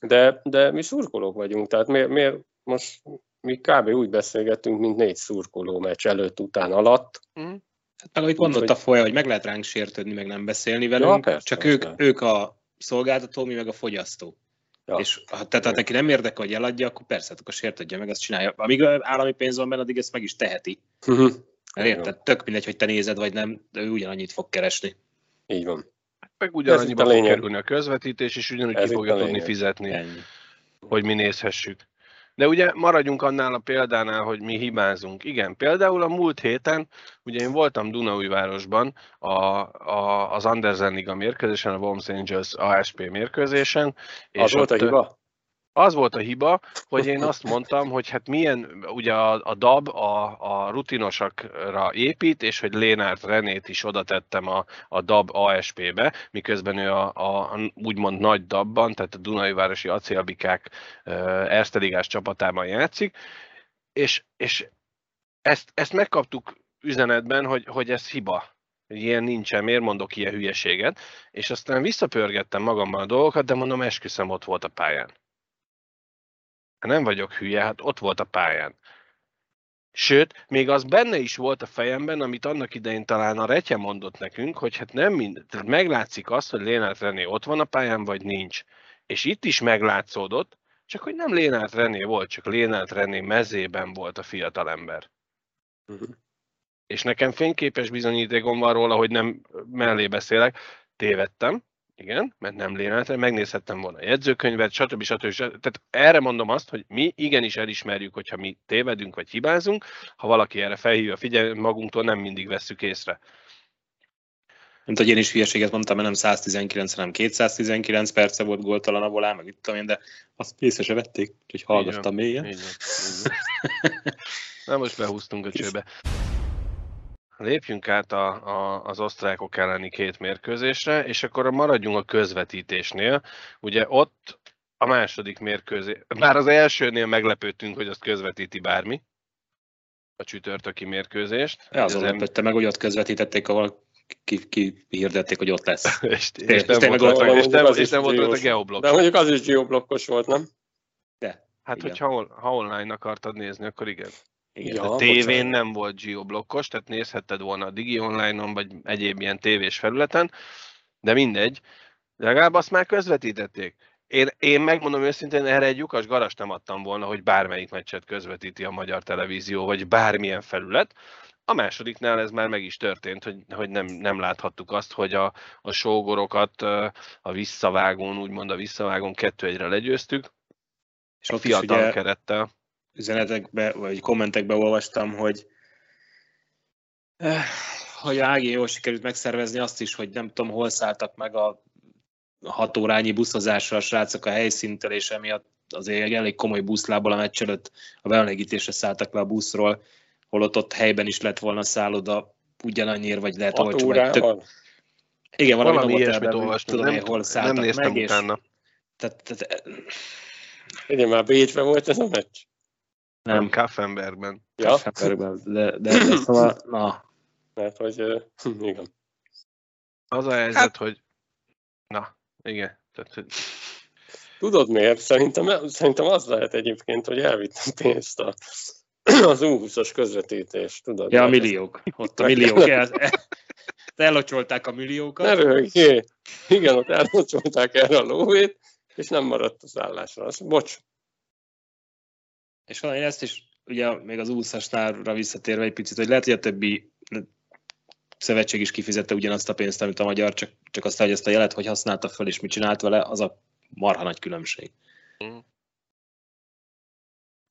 de, de mi szurkolók vagyunk, tehát miért, miért most mi kb. úgy beszélgettünk, mint négy szurkoló meccs előtt, után, alatt. Mm.
Hát meg amit mondott a folya, hogy meg lehet ránk sértődni, meg nem beszélni velünk, ja, persze, csak persze. ők, ők a szolgáltató, mi meg a fogyasztó. Ja. És ha, tehát ha neki nem érdekel, hogy eladja, akkor persze, akkor sértődje meg, azt csinálja. Amíg állami pénz van benne, addig ezt meg is teheti. Uh-huh. Érted? Tök mindegy, hogy te nézed, vagy nem, de ő ugyanannyit fog keresni.
Így van.
Meg ugyanannyiba fog kerülni a közvetítés, és ugyanúgy Ez ki fogja tudni fizetni, Ennyi. hogy mi nézhessük. De ugye maradjunk annál a példánál, hogy mi hibázunk. Igen, például a múlt héten, ugye én voltam Dunaújvárosban a, a, az Andersen Liga mérkőzésen, a Worms Angels ASP mérkőzésen.
És az volt a hiba?
Az volt a hiba, hogy én azt mondtam, hogy hát milyen, ugye a, a DAB a, a rutinosakra épít, és hogy Lénárt Renét is oda tettem a, a DAB ASP-be, miközben ő a, a úgymond nagy DAB-ban, tehát a Dunai-városi acélbikák Ersteligás csapatában játszik, és, és ezt, ezt megkaptuk üzenetben, hogy, hogy ez hiba, ilyen nincsen, miért mondok ilyen hülyeséget, és aztán visszapörgettem magamban a dolgokat, de mondom, esküszöm, ott volt a pályán. Nem vagyok hülye, hát ott volt a pályán. Sőt, még az benne is volt a fejemben, amit annak idején talán a Retje mondott nekünk, hogy hát nem mind, tehát meglátszik azt, hogy Lénárt René ott van a pályán, vagy nincs. És itt is meglátszódott, csak hogy nem Lénárt René volt, csak Lénárt René mezében volt a fiatalember. Uh-huh. És nekem fényképes bizonyítékom van róla, hogy nem mellé beszélek, tévedtem, igen, mert nem léletre, megnézhettem volna a jegyzőkönyvet, stb. stb. stb. Tehát erre mondom azt, hogy mi igenis elismerjük, hogyha mi tévedünk vagy hibázunk, ha valaki erre felhívja a figyelmet, magunktól nem mindig vesszük észre.
Nem hogy én is hülyeséget mondtam, mert nem 119, hanem 219 perce volt góltalan a volá, meg itt tudom én, de azt észre se vették, úgyhogy hallgattam mélyen. *laughs*
Na most behúztunk a csőbe. Lépjünk át a, a, az osztrákok elleni két mérkőzésre, és akkor maradjunk a közvetítésnél. Ugye ott a második mérkőzés, már az elsőnél meglepődtünk, hogy azt közvetíti bármi, a csütörtöki mérkőzést.
Ja, azon lepődte meg, hogy ott közvetítették, ahol ki, ki hirdették, hogy ott lesz. *laughs*
és, és, nem volt rajta, és nem, és nem volt rajta geoblokk.
De mondjuk az is geoblokkos volt, nem?
De. Hát, igen. hogyha ha online akartad nézni, akkor igen. Igen, ja, a tévén nem volt geoblokkos, tehát nézhetted volna a Digi Online-on, vagy egyéb ilyen tévés felületen, de mindegy, de legalább azt már közvetítették. Én, én megmondom őszintén, erre egy lyukas garast nem adtam volna, hogy bármelyik meccset közvetíti a magyar televízió, vagy bármilyen felület. A másodiknál ez már meg is történt, hogy, hogy nem, nem láthattuk azt, hogy a, a sógorokat a visszavágón, úgymond a visszavágón kettő egyre legyőztük, és a fiatal ugye... kerettel
üzenetekbe, vagy kommentekbe olvastam, hogy eh, hogy Ági jól sikerült megszervezni azt is, hogy nem tudom, hol szálltak meg a hat órányi buszozásra a srácok a helyszíntől, és emiatt azért egy elég komoly buszlából a meccs előtt a belenegítésre szálltak le a buszról, holott ott helyben is lett volna szálloda ugyanannyiért, vagy lehet olcsó. Tök... Igen, valami, valami ilyesmit olvastam, tudom nem, hol szálltak nem néztem meg, utána. És... Tehát, tehát...
Igen, már Bécsbe volt ez a meccs?
Nem, Kaffenbergben.
Ja. Kaffenbergben, de, de, de szóval, na.
Mert hogy, uh, *laughs* igen.
Az a helyzet, hát, hogy, na, igen. Tehát, hogy...
Tudod miért? Szerintem, szerintem az lehet egyébként, hogy elvittem pénzt a, *clears throat* az U20-as közvetítést, tudod?
Ja, a milliók. Ott a milliók. El, *laughs* ellocsolták a milliókat.
Röhögjé. Igen, ott ellocsolták erre a lóvét, és nem maradt az állásra. Azt, bocs,
és valami ezt is, ugye még az úszásnálra visszatérve egy picit, hogy lehet, hogy a többi szövetség is kifizette ugyanazt a pénzt, amit a magyar, csak, csak azt, hogy ezt a jelet, hogy használta fel és mit csinált vele, az a marha nagy különbség. Mm.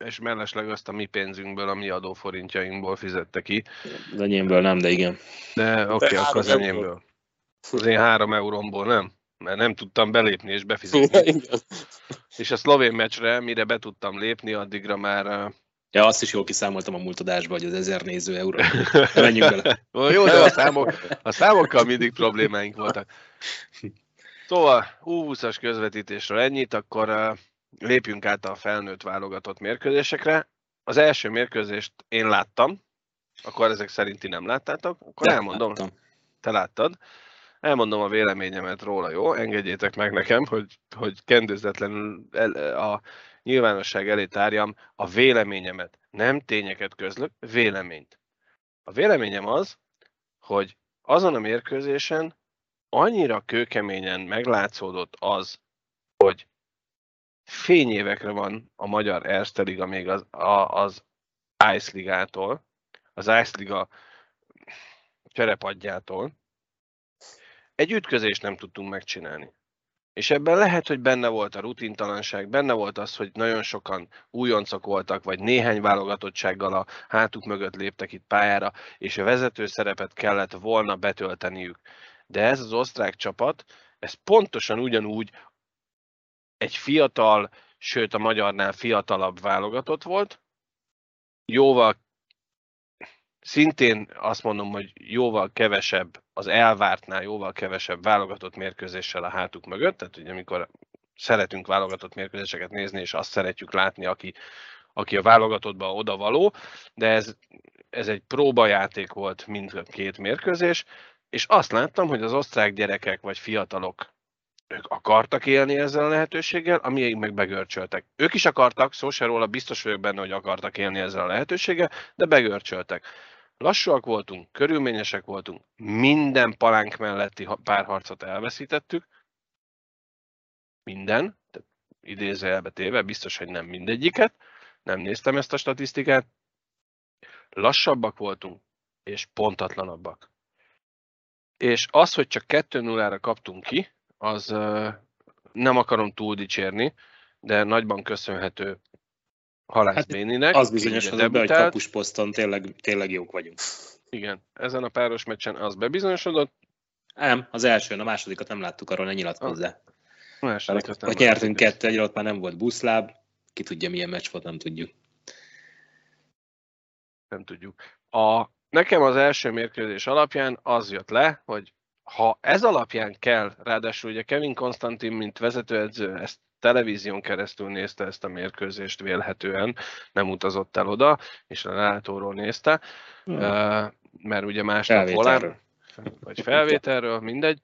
És mellesleg azt a mi pénzünkből, a mi adóforintjainkból fizette ki.
Az enyémből nem, de igen.
De oké, okay, akkor az enyémből. Az én három eurómból nem, mert nem tudtam belépni és befizetni. És a szlovén meccsre, mire be tudtam lépni, addigra már...
Ja, azt is jól kiszámoltam a múltadásba, hogy az ezer néző euró. *laughs* Menjünk bele.
Jó, de a, számok, a számokkal mindig problémáink voltak. Szóval U20-as közvetítésről ennyit, akkor lépjünk át a felnőtt válogatott mérkőzésekre. Az első mérkőzést én láttam, akkor ezek szerint ti nem láttátok, akkor De elmondom. Láttam. Te láttad elmondom a véleményemet róla, jó? Engedjétek meg nekem, hogy, hogy kendőzetlenül a nyilvánosság elé tárjam a véleményemet. Nem tényeket közlök, véleményt. A véleményem az, hogy azon a mérkőzésen annyira kőkeményen meglátszódott az, hogy fényévekre van a magyar Erste Liga még az, a, az Ice Ligától, az Ice Liga cserepadjától, egy ütközést nem tudtunk megcsinálni. És ebben lehet, hogy benne volt a rutintalanság, benne volt az, hogy nagyon sokan újoncok voltak, vagy néhány válogatottsággal a hátuk mögött léptek itt pályára, és a vezető szerepet kellett volna betölteniük. De ez az osztrák csapat, ez pontosan ugyanúgy egy fiatal, sőt a magyarnál fiatalabb válogatott volt, jóval szintén azt mondom, hogy jóval kevesebb, az elvártnál jóval kevesebb válogatott mérkőzéssel a hátuk mögött, tehát ugye amikor szeretünk válogatott mérkőzéseket nézni, és azt szeretjük látni, aki, aki a válogatottba oda való, de ez, ez egy próbajáték volt mind a két mérkőzés, és azt láttam, hogy az osztrák gyerekek vagy fiatalok ők akartak élni ezzel a lehetőséggel, amiéig meg begörcsöltek. Ők is akartak, szó se róla, biztos vagyok benne, hogy akartak élni ezzel a lehetőséggel, de begörcsöltek. Lassúak voltunk, körülményesek voltunk, minden palánk melletti párharcot elveszítettük, minden, idézőjelbe téve, biztos, hogy nem mindegyiket, nem néztem ezt a statisztikát, lassabbak voltunk, és pontatlanabbak. És az, hogy csak 2-0-ra kaptunk ki, az nem akarom túl dicsérni, de nagyban köszönhető Halász hát Béninek.
Az bizonyosodott be, hogy kapusposzton tényleg, tényleg jók vagyunk.
Igen, ezen a páros meccsen az bebizonyosodott.
Nem, az első, a másodikat nem láttuk, arról ne nyilatkozzá.
A másodikat
nem Hogy nyertünk kettő egyre, ott már nem volt buszláb, ki tudja milyen meccs volt, nem tudjuk.
Nem tudjuk. A, nekem az első mérkőzés alapján az jött le, hogy ha ez alapján kell, ráadásul ugye Kevin Konstantin, mint vezetőedző, ezt televízión keresztül nézte ezt a mérkőzést vélhetően, nem utazott el oda, és a látóról nézte, hmm. mert ugye másnap volán, vagy felvételről, mindegy.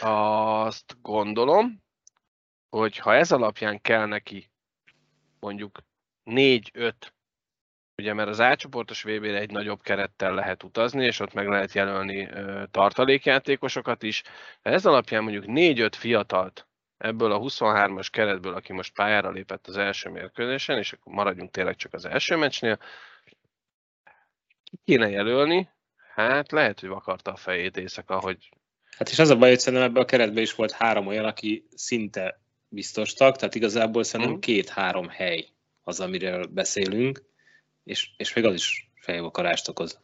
Azt gondolom, hogy ha ez alapján kell neki mondjuk 4-5 ugye mert az átcsoportos VB-re egy nagyobb kerettel lehet utazni, és ott meg lehet jelölni tartalékjátékosokat is. De ez alapján mondjuk 4-5 fiatalt ebből a 23-as keretből, aki most pályára lépett az első mérkőzésen, és akkor maradjunk tényleg csak az első meccsnél, ki kéne jelölni, hát lehet, hogy vakarta a fejét éjszaka, hogy...
Hát és az a baj, hogy szerintem ebben a keretben is volt három olyan, aki szinte biztos tag, tehát igazából szerintem mm. két-három hely az, amiről beszélünk, és, és még az is fejvakarást okoz.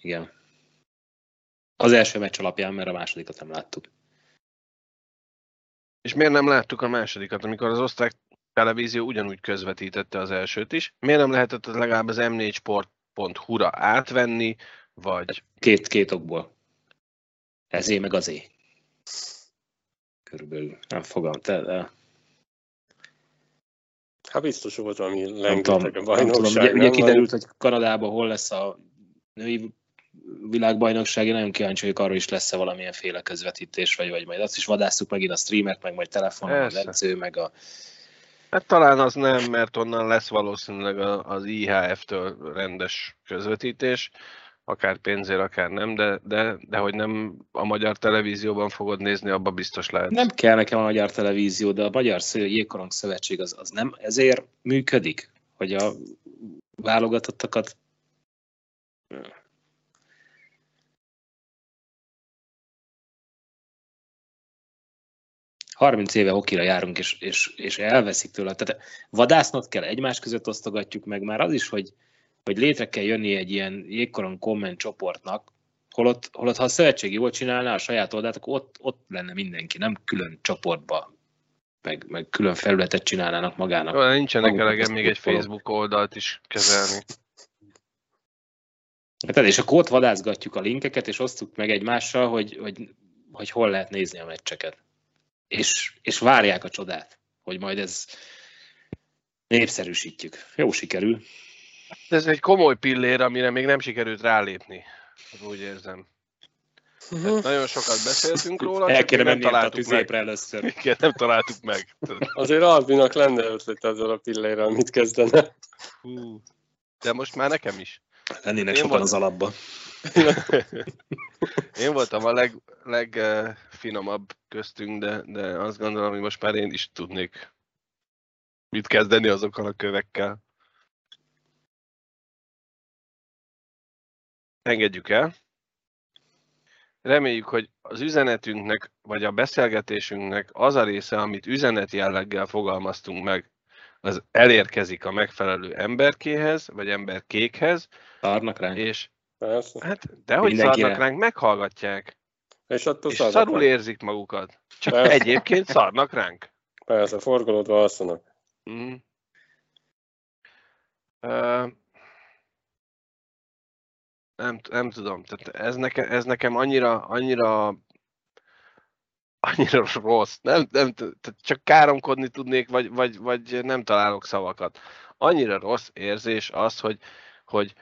Igen. Az első meccs alapján, mert a másodikat nem láttuk.
És miért nem láttuk a másodikat, amikor az osztrák televízió ugyanúgy közvetítette az elsőt is? Miért nem lehetett legalább az m4sport.hu-ra átvenni, vagy...
Két, két okból. Ezé meg azé. Körülbelül. Nem fogom, te, de...
Hát biztos volt valami lengetek a bajnokság.
Ugye, ugye kiderült, hogy Kanadában hol lesz a női világbajnokság, én nagyon kíváncsi vagyok arról is lesz-e valamilyen féle közvetítés, vagy, vagy majd azt is vadásztuk megint a streamek, meg majd telefonon, az edző, meg a...
Hát talán az nem, mert onnan lesz valószínűleg az IHF-től rendes közvetítés, akár pénzért, akár nem, de, de, de hogy nem a magyar televízióban fogod nézni, abba biztos lehet.
Nem kell nekem a magyar televízió, de a Magyar Jégkorong Szövetség az, az nem ezért működik, hogy a válogatottakat 30 éve hokira járunk, és, és, és elveszik tőle. Tehát vadásznot kell, egymás között osztogatjuk meg már az is, hogy, hogy létre kell jönni egy ilyen jégkoron komment csoportnak, holott, holott ha a szövetség jól csinálná a saját oldalt, akkor ott, ott lenne mindenki, nem külön csoportba, meg, meg külön felületet csinálnának magának.
Jó, nincsenek elegem még egy Facebook oldalt is kezelni.
Hát, és akkor ott vadászgatjuk a linkeket, és osztjuk meg egymással, hogy, hogy, hogy hol lehet nézni a meccseket és, és várják a csodát, hogy majd ez népszerűsítjük. Jó sikerül.
Ez egy komoly pillér, amire még nem sikerült rálépni, úgy érzem. Uh-huh. nagyon sokat beszéltünk róla,
El kéne nem találtuk meg. először.
Igen, nem találtuk meg.
Azért Albinak lenne ötlet ezzel a pillére, amit kezdene.
Hú. De most már nekem is.
Lennének Én sokan volt... az alapban.
Én voltam a leg, legfinomabb köztünk, de, de azt gondolom, hogy most már én is tudnék mit kezdeni azokkal a kövekkel. Engedjük el. reméljük, hogy az üzenetünknek, vagy a beszélgetésünknek az a része, amit üzenet jelleggel fogalmaztunk meg, az elérkezik a megfelelő emberkéhez, vagy emberkékhez.
Szarnak ránk.
És
Persze.
hát, de hogy szarnak ránk, meghallgatják.
És, attól
és szarul ránk. érzik magukat. Csak Persze. egyébként szarnak ránk.
Persze, forgolódva alszanak. Mm.
Uh, nem, nem tudom, tehát ez, neke, ez nekem annyira, annyira annyira rossz, nem, nem, tehát csak káromkodni tudnék, vagy, vagy, vagy nem találok szavakat. Annyira rossz érzés az, hogy, hogy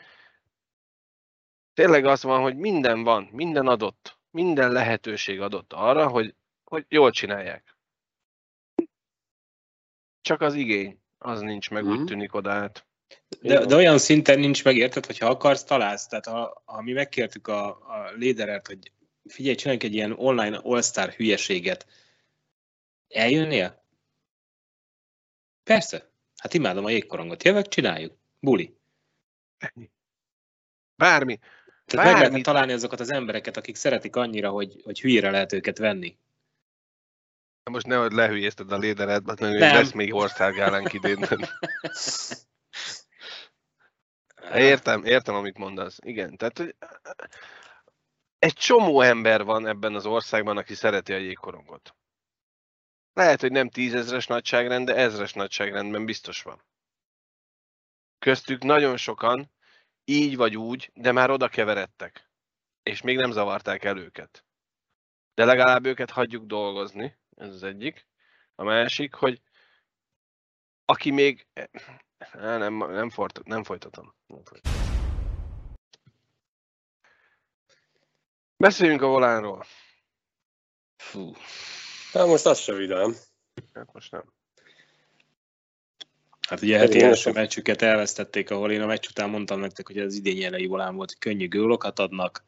tényleg az van, hogy minden van, minden adott, minden lehetőség adott arra, hogy, hogy jól csinálják. Csak az igény, az nincs meg, mm-hmm. úgy mhm. tűnik oda át.
De, de olyan szinten nincs megérted, hogy ha akarsz, találsz. Tehát ha, ha mi megkértük a, a léderert, hogy figyelj, csináljunk egy ilyen online all-star hülyeséget, eljönnél? Persze. Hát imádom a jégkorongot. Jövök, csináljuk. Buli.
Bármi.
Tehát Bármi. meg lehetne találni azokat az embereket, akik szeretik annyira, hogy, hogy hülyére lehet őket venni.
Most nehogy lehülyézted a lédered, mert lesz még országálánk idén. *laughs* Értem, értem, amit mondasz. Igen, tehát hogy egy csomó ember van ebben az országban, aki szereti a jégkorongot. Lehet, hogy nem tízezres nagyságrend, de ezres nagyságrendben biztos van. Köztük nagyon sokan, így vagy úgy, de már oda keveredtek. És még nem zavarták el őket. De legalább őket hagyjuk dolgozni, ez az egyik. A másik, hogy aki még nem, nem, nem, fort, nem folytatom. Nem folytatom. Beszéljünk a volánról.
Fú. Hát most az sem vidám.
Hát most nem.
Hát ugye heti első meccsüket elvesztették, ahol én a meccs után mondtam nektek, hogy az idény elejé volán volt, hogy könnyű gólokat adnak,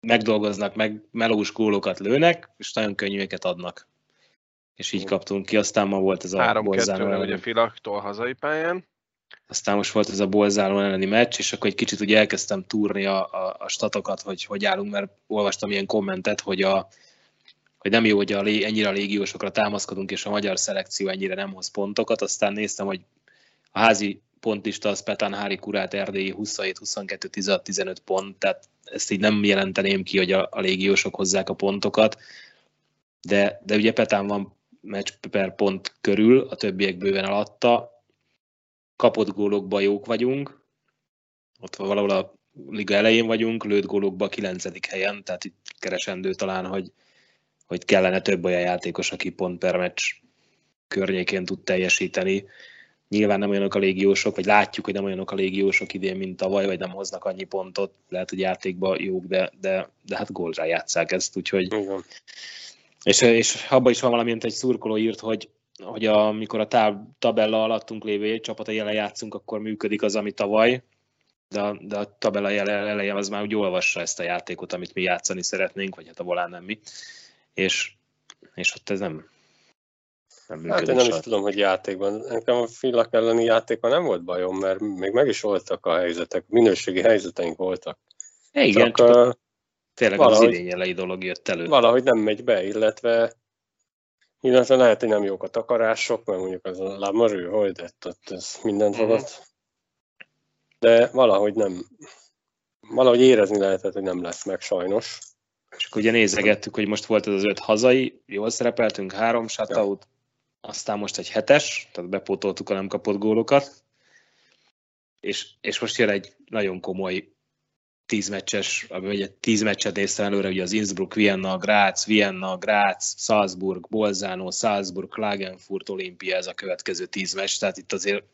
megdolgoznak, meg melós gólokat lőnek, és nagyon könnyűeket adnak és így kaptunk ki. Aztán ma volt ez a
Három Bolzánó ugye Filaktól hazai pályán.
Aztán most volt ez a Bolzánó elleni meccs, és akkor egy kicsit ugye elkezdtem túrni a, a, a statokat, hogy hogy állunk, mert olvastam ilyen kommentet, hogy a, hogy nem jó, hogy a, ennyire a légiósokra támaszkodunk, és a magyar szelekció ennyire nem hoz pontokat. Aztán néztem, hogy a házi pontlista az Petán Hári Kurát Erdélyi 27, 22, 16, 15 pont, tehát ezt így nem jelenteném ki, hogy a, a légiósok hozzák a pontokat, de, de ugye Petán van meccs per pont körül, a többiek bőven alatta. Kapott gólokba jók vagyunk, ott valahol a liga elején vagyunk, lőtt gólokba a kilencedik helyen, tehát itt keresendő talán, hogy, hogy kellene több olyan játékos, aki pont per meccs környékén tud teljesíteni. Nyilván nem olyanok a légiósok, vagy látjuk, hogy nem olyanok a légiósok idén, mint tavaly, vagy nem hoznak annyi pontot. Lehet, hogy játékban jók, de, de, de hát gólra játszák ezt, úgyhogy Igen. És, és abban is van valami, mint egy szurkoló írt, hogy, hogy amikor a táb, tabella alattunk lévő csapata jelen játszunk, akkor működik az, ami tavaly, de a, de a tabella elején az már úgy olvassa ezt a játékot, amit mi játszani szeretnénk, vagy hát a volán nem mi. És, és ott ez nem,
nem Hát én nem is tudom, hogy játékban. Nekem a Fillak elleni játékban nem volt bajom, mert még meg is voltak a helyzetek, minőségi helyzeteink voltak.
É, igen, csak, csak Tényleg valahogy, az idény elejé dolog jött elő.
Valahogy nem megy be, illetve illetve lehet, hogy nem jók a takarások, mert mondjuk az a lamarő, hogy de ott ez mindent mm-hmm. De valahogy nem, valahogy érezni lehetett, hogy nem lesz meg sajnos.
És akkor ugye nézegettük, hogy most volt ez az öt hazai, jól szerepeltünk, három shutout, ja. aztán most egy hetes, tehát bepótoltuk a nem kapott gólokat, és, és most jön egy nagyon komoly tíz meccses, vagy tíz meccset néztem előre, ugye az Innsbruck, Vienna, Graz, Vienna, Graz, Salzburg, Bolzano, Salzburg, Klagenfurt, Olimpia, ez a következő tíz meccs, tehát itt azért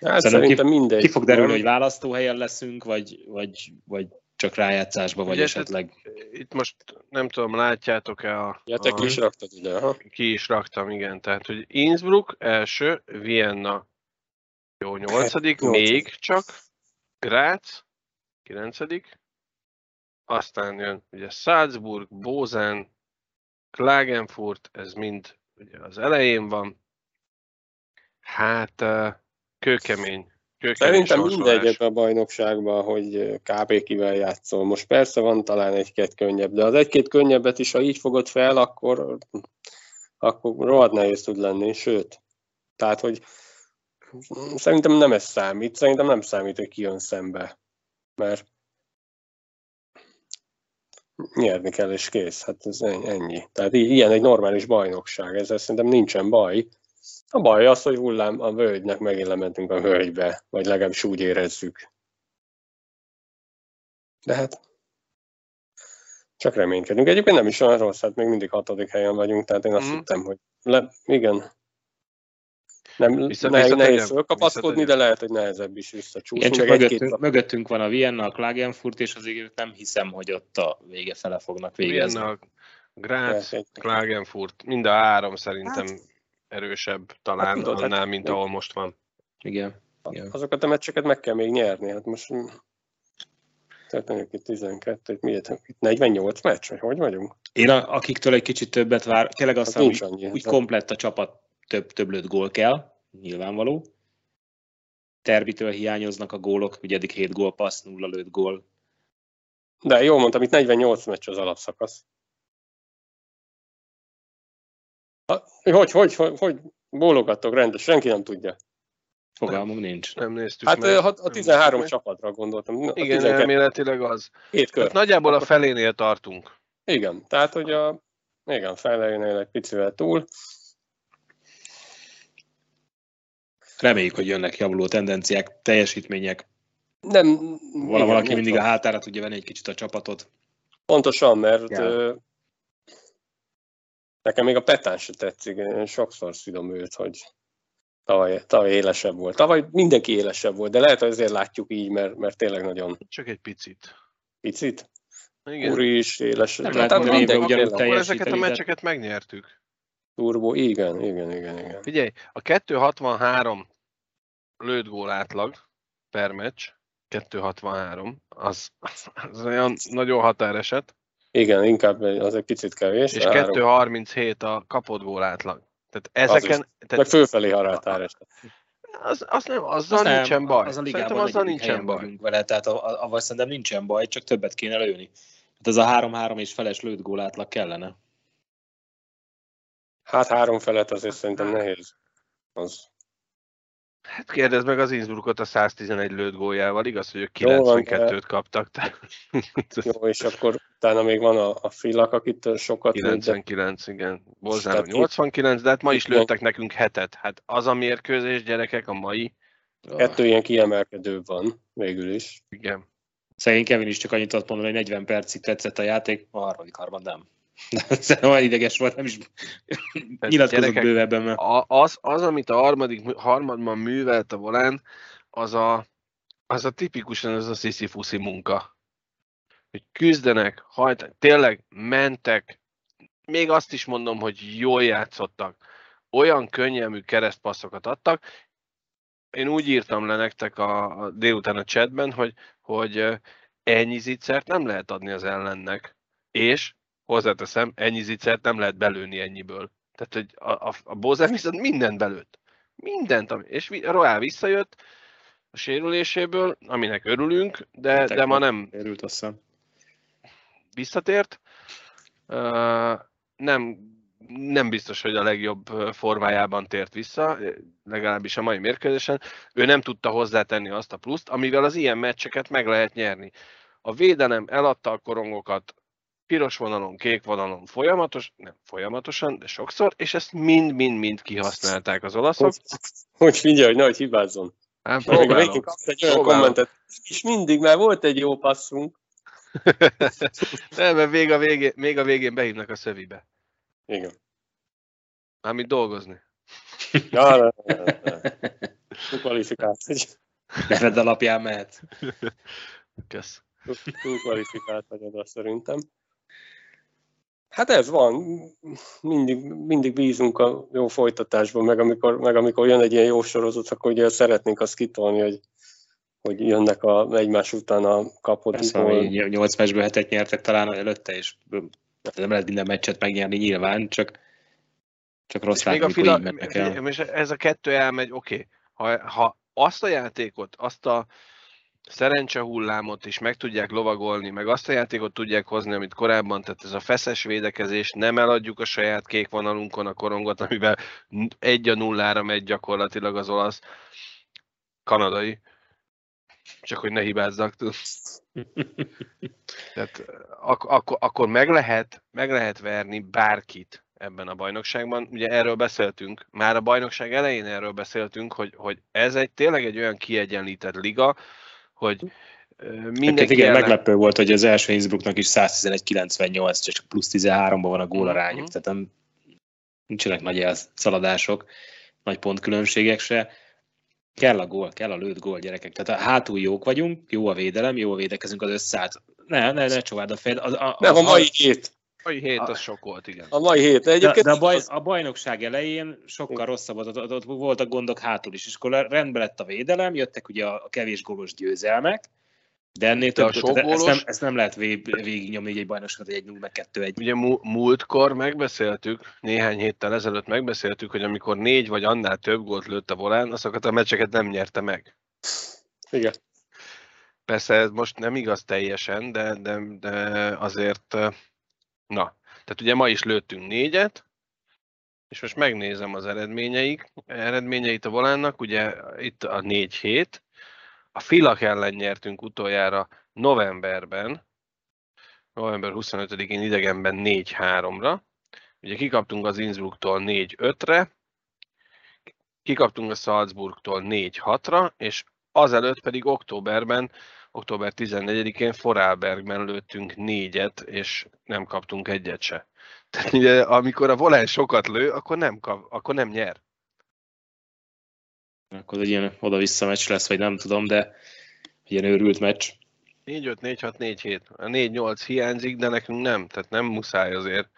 hát szerintem ki, mindegy.
Ki fog derülni, hogy választóhelyen leszünk, vagy, vagy, vagy csak rájátszásba, vagy Ugye, esetleg...
Itt most nem tudom, látjátok-e a...
Ja, te a, ki is raktad ide, ha?
Ki is raktam, igen. Tehát, hogy Innsbruck első, Vienna jó, nyolcadik, még csak, Graz, 9 aztán jön ugye Salzburg, Bozen, Klagenfurt, ez mind ugye az elején van. Hát kőkemény,
Szerintem mindegy a bajnokságban, hogy kb. kivel játszol. Most persze van talán egy-két könnyebb, de az egy-két könnyebbet is, ha így fogod fel, akkor, akkor rohadt nehéz tud lenni, sőt. Tehát, hogy szerintem nem ez számít, szerintem nem számít, hogy ki jön szembe. Mert nyerni kell, és kész. Hát ez ennyi. Tehát ilyen egy normális bajnokság, ezzel szerintem nincsen baj. A baj az, hogy hullám a völgynek megint lementünk a völgybe, vagy legalábbis úgy érezzük. De hát csak reménykedünk. Egyébként nem is olyan rossz, hát még mindig hatodik helyen vagyunk, tehát én azt mm. hittem, hogy le, igen, nem Vissza, ne, nehéz fölkapaszkodni, de lehet, hogy nehezebb is visszacsúszni.
Igen, csak mögöttünk, mögöttünk van a Vienna, a Klagenfurt, és azért nem hiszem, hogy ott a vége fele fognak végezni. Vienna,
Graz, Klagenfurt, mind a három szerintem hát, erősebb talán hát, annál, hát, mint ahol most van.
Igen. Igen.
Azokat a meccseket meg kell még nyerni. Hát most tehát mondjuk itt 12, miért? Itt 48 meccs, vagy hogy vagyunk?
Én a, akiktől egy kicsit többet vár, tényleg azt hát hogy annyi, úgy komplett a csapat több, több lőtt gól kell, nyilvánvaló. Terbitől hiányoznak a gólok, ugye eddig 7 gól passz, nulla lőtt gól.
De jól mondtam, itt 48 meccs az alapszakasz. Hogy, hogy, hogy, hogy bólogattok rendes, senki nem tudja.
Fogalmunk nincs.
Nem néztük
Hát meg. a 13 nem csapatra gondoltam. A
Igen, 12. elméletileg az.
Hét kör. Hát
nagyjából a felénél tartunk.
Igen, tehát hogy a igen, felénél egy picivel túl.
Reméljük, hogy jönnek javuló tendenciák, teljesítmények.
Nem.
Vala, valaki igen, mindig a hátára tudja venni egy kicsit a csapatot.
Pontosan, mert ja. Nekem még a Petán se tetszik. Én sokszor szidom őt, hogy tavaly, tavaly élesebb volt. Tavaly mindenki élesebb volt, de lehet, hogy azért látjuk így, mert, mert tényleg nagyon...
Csak egy picit.
Picit? Igen. Úri is éles.
Nem lehet, hogy mindenki
akkor ezeket a meccseket megnyertük.
Turbo, igen, igen, igen, igen.
Figyelj, a 263 lőtt gól átlag per meccs, 263, az, az olyan nagyon határeset.
Igen, inkább az egy picit kevés.
És 237 a kapott gól átlag. Tehát ezeken... Az
tehát, meg fölfelé határeset.
Az, az nem, azzal az nincsen nem, baj. Az a Szerintem azzal nincsen baj.
Vele, tehát avval szerintem nincsen baj, csak többet kéne lőni. Hát ez a 3-3 és feles lőtt gól átlag kellene.
Hát három felet azért szerintem nehéz. Az.
Hát kérdezd meg az Innsbruckot a 111 lőtt góljával, igaz, hogy ők 92-t kaptak.
De... *laughs* Jó, és akkor utána még van a, a Filak, akit sokat
99, lőtt, igen. Bolzán 89, de hát ma is lőttek nekünk hetet. Hát az a mérkőzés, gyerekek, a mai.
Kettő ilyen kiemelkedő van, végül is.
Igen.
Szegény Kevin is csak annyit tudott mondani, hogy 40 percig tetszett a játék, a harmadik harmad nem. Szerintem olyan ideges volt, nem is nyilatkozott bővebben. Mert...
Az, az, amit a harmadik, harmadban művelt a volán, az a, az a tipikusan az a sziszi munka. Hogy küzdenek, hajtanak, tényleg mentek, még azt is mondom, hogy jól játszottak. Olyan könnyelmű keresztpasszokat adtak. Én úgy írtam le nektek a, a délután a chatben, hogy, hogy ennyi zicsert nem lehet adni az ellennek. És hozzáteszem, ennyi zicert nem lehet belőni ennyiből. Tehát, hogy a, a, a Bozán viszont mindent belőtt. Mindent, és Royal visszajött a sérüléséből, aminek örülünk, de, de ma nem...
Örült azt
Visszatért. Uh, nem, nem biztos, hogy a legjobb formájában tért vissza, legalábbis a mai mérkőzésen. Ő nem tudta hozzátenni azt a pluszt, amivel az ilyen meccseket meg lehet nyerni. A védelem eladta a korongokat, piros vonalon, kék vonalon folyamatos, nem folyamatosan, de sokszor, és ezt mind-mind-mind kihasználták az olaszok. Hogy,
hogy figyelj, hogy nehogy hibázzon.
Hát próbálom.
Még egy olyan kommentet, és mindig, mert volt egy jó passzunk. *laughs*
nem, mert még a, végén, még a végén behívnak a szövibe.
Igen.
Mármint dolgozni.
Ja, ne, ne, ne. Túl kvalifikált.
Neved alapján mehet.
Kösz.
Túl kvalifikált vagy oda szerintem. Hát ez van, mindig, mindig bízunk a jó folytatásban, meg amikor, meg amikor jön egy ilyen jó sorozat, akkor ugye szeretnénk azt kitolni, hogy, hogy jönnek a, egymás után a kapott.
Persze, 8 meccsből hetet nyertek talán előtte, és nem lehet minden meccset megnyerni nyilván, csak, csak rossz látni,
még a fila, el. És ez a kettő elmegy, oké, okay. ha, ha azt a játékot, azt a szerencsehullámot is meg tudják lovagolni, meg azt a játékot tudják hozni, amit korábban, tehát ez a feszes védekezés, nem eladjuk a saját kék vonalunkon a korongot, amivel egy a nullára megy gyakorlatilag az olasz kanadai, csak hogy ne hibázzak. *laughs* Tehát ak- ak- akkor meg lehet, meg lehet verni bárkit ebben a bajnokságban. Ugye erről beszéltünk, már a bajnokság elején erről beszéltünk, hogy, hogy ez egy tényleg egy olyan kiegyenlített liga, hogy
mindenki igen, ellen... meglepő volt, hogy az első Innsbrucknak is 111-98, csak plusz 13-ban van a gólarányuk, mm-hmm. tehát nem, nincsenek nagy elszaladások, nagy pontkülönbségek se. Kell a gól, kell a lőtt gól, gyerekek. Tehát a hátul jók vagyunk, jó a védelem, jó a védekezünk az összeállt. Ne, ne, ne csováld a fejed. Az,
a, nem, a mai hét.
A mai hét az sok volt, igen.
A mai hét.
De, de, de a, baj, a bajnokság elején sokkal rosszabb, ott, ott, ott voltak gondok hátul is, és akkor rendben lett a védelem, jöttek ugye a kevés gólos győzelmek, de ennél több,
sok gólos... ezt,
nem, ezt nem lehet vég, végignyomni egy bajnokságot, egy 0 meg 2 egy.
Ugye múltkor megbeszéltük, néhány héttel ezelőtt megbeszéltük, hogy amikor négy vagy annál több gólt lőtt a volán, azokat a meccseket nem nyerte meg.
Igen.
Persze ez most nem igaz teljesen, de, de, de azért, na, tehát ugye ma is lőttünk négyet, és most megnézem az eredményeik, eredményeit a volánnak, ugye itt a 4 hét, a Filak ellen nyertünk utoljára novemberben, november 25-én idegenben 4-3-ra. Ugye kikaptunk az Innsbrucktól 4-5-re, kikaptunk a Salzburgtól 4-6-ra, és azelőtt pedig októberben, október 14-én Forálbergben lőttünk négyet, és nem kaptunk egyet se. Tehát ugye, amikor a volán sokat lő, akkor nem, kap, akkor nem nyer
akkor egy ilyen oda-vissza meccs lesz, vagy nem tudom, de ilyen őrült meccs.
4-5, 4-6, 4-7. A 4-8 hiányzik, de nekünk nem, tehát nem muszáj azért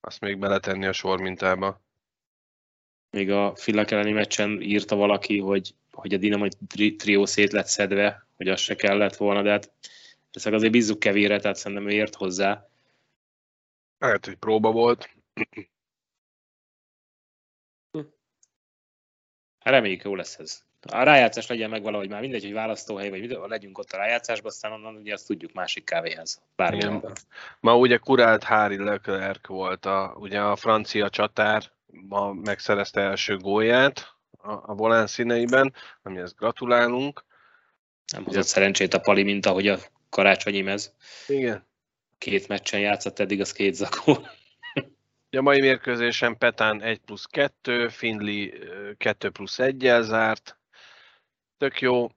azt még beletenni a sor mintába.
Még a Fillak elleni meccsen írta valaki, hogy, hogy a Dinamo tri- trió szét lett szedve, hogy az se kellett volna, de hát ezt azért bízzuk kevére, tehát szerintem ő ért hozzá.
Hát, hogy próba volt.
Hát reméljük, jó lesz ez. A rájátszás legyen meg valahogy már mindegy, hogy választóhely, vagy mit, legyünk ott a rájátszásban, aztán onnan ugye azt tudjuk másik kávéhez.
Bármilyen. Ma ugye kurált Hári Leclerc volt a, ugye a francia csatár, ma megszerezte első gólját a, a volán színeiben, amihez gratulálunk.
Nem hozott szerencsét a Pali, mint ahogy a karácsonyi mez.
Igen.
Két meccsen játszott eddig, az két zakó.
A mai mérkőzésen Petán 1 plusz 2, Findley 2 plusz 1-jel zárt. Tök jó.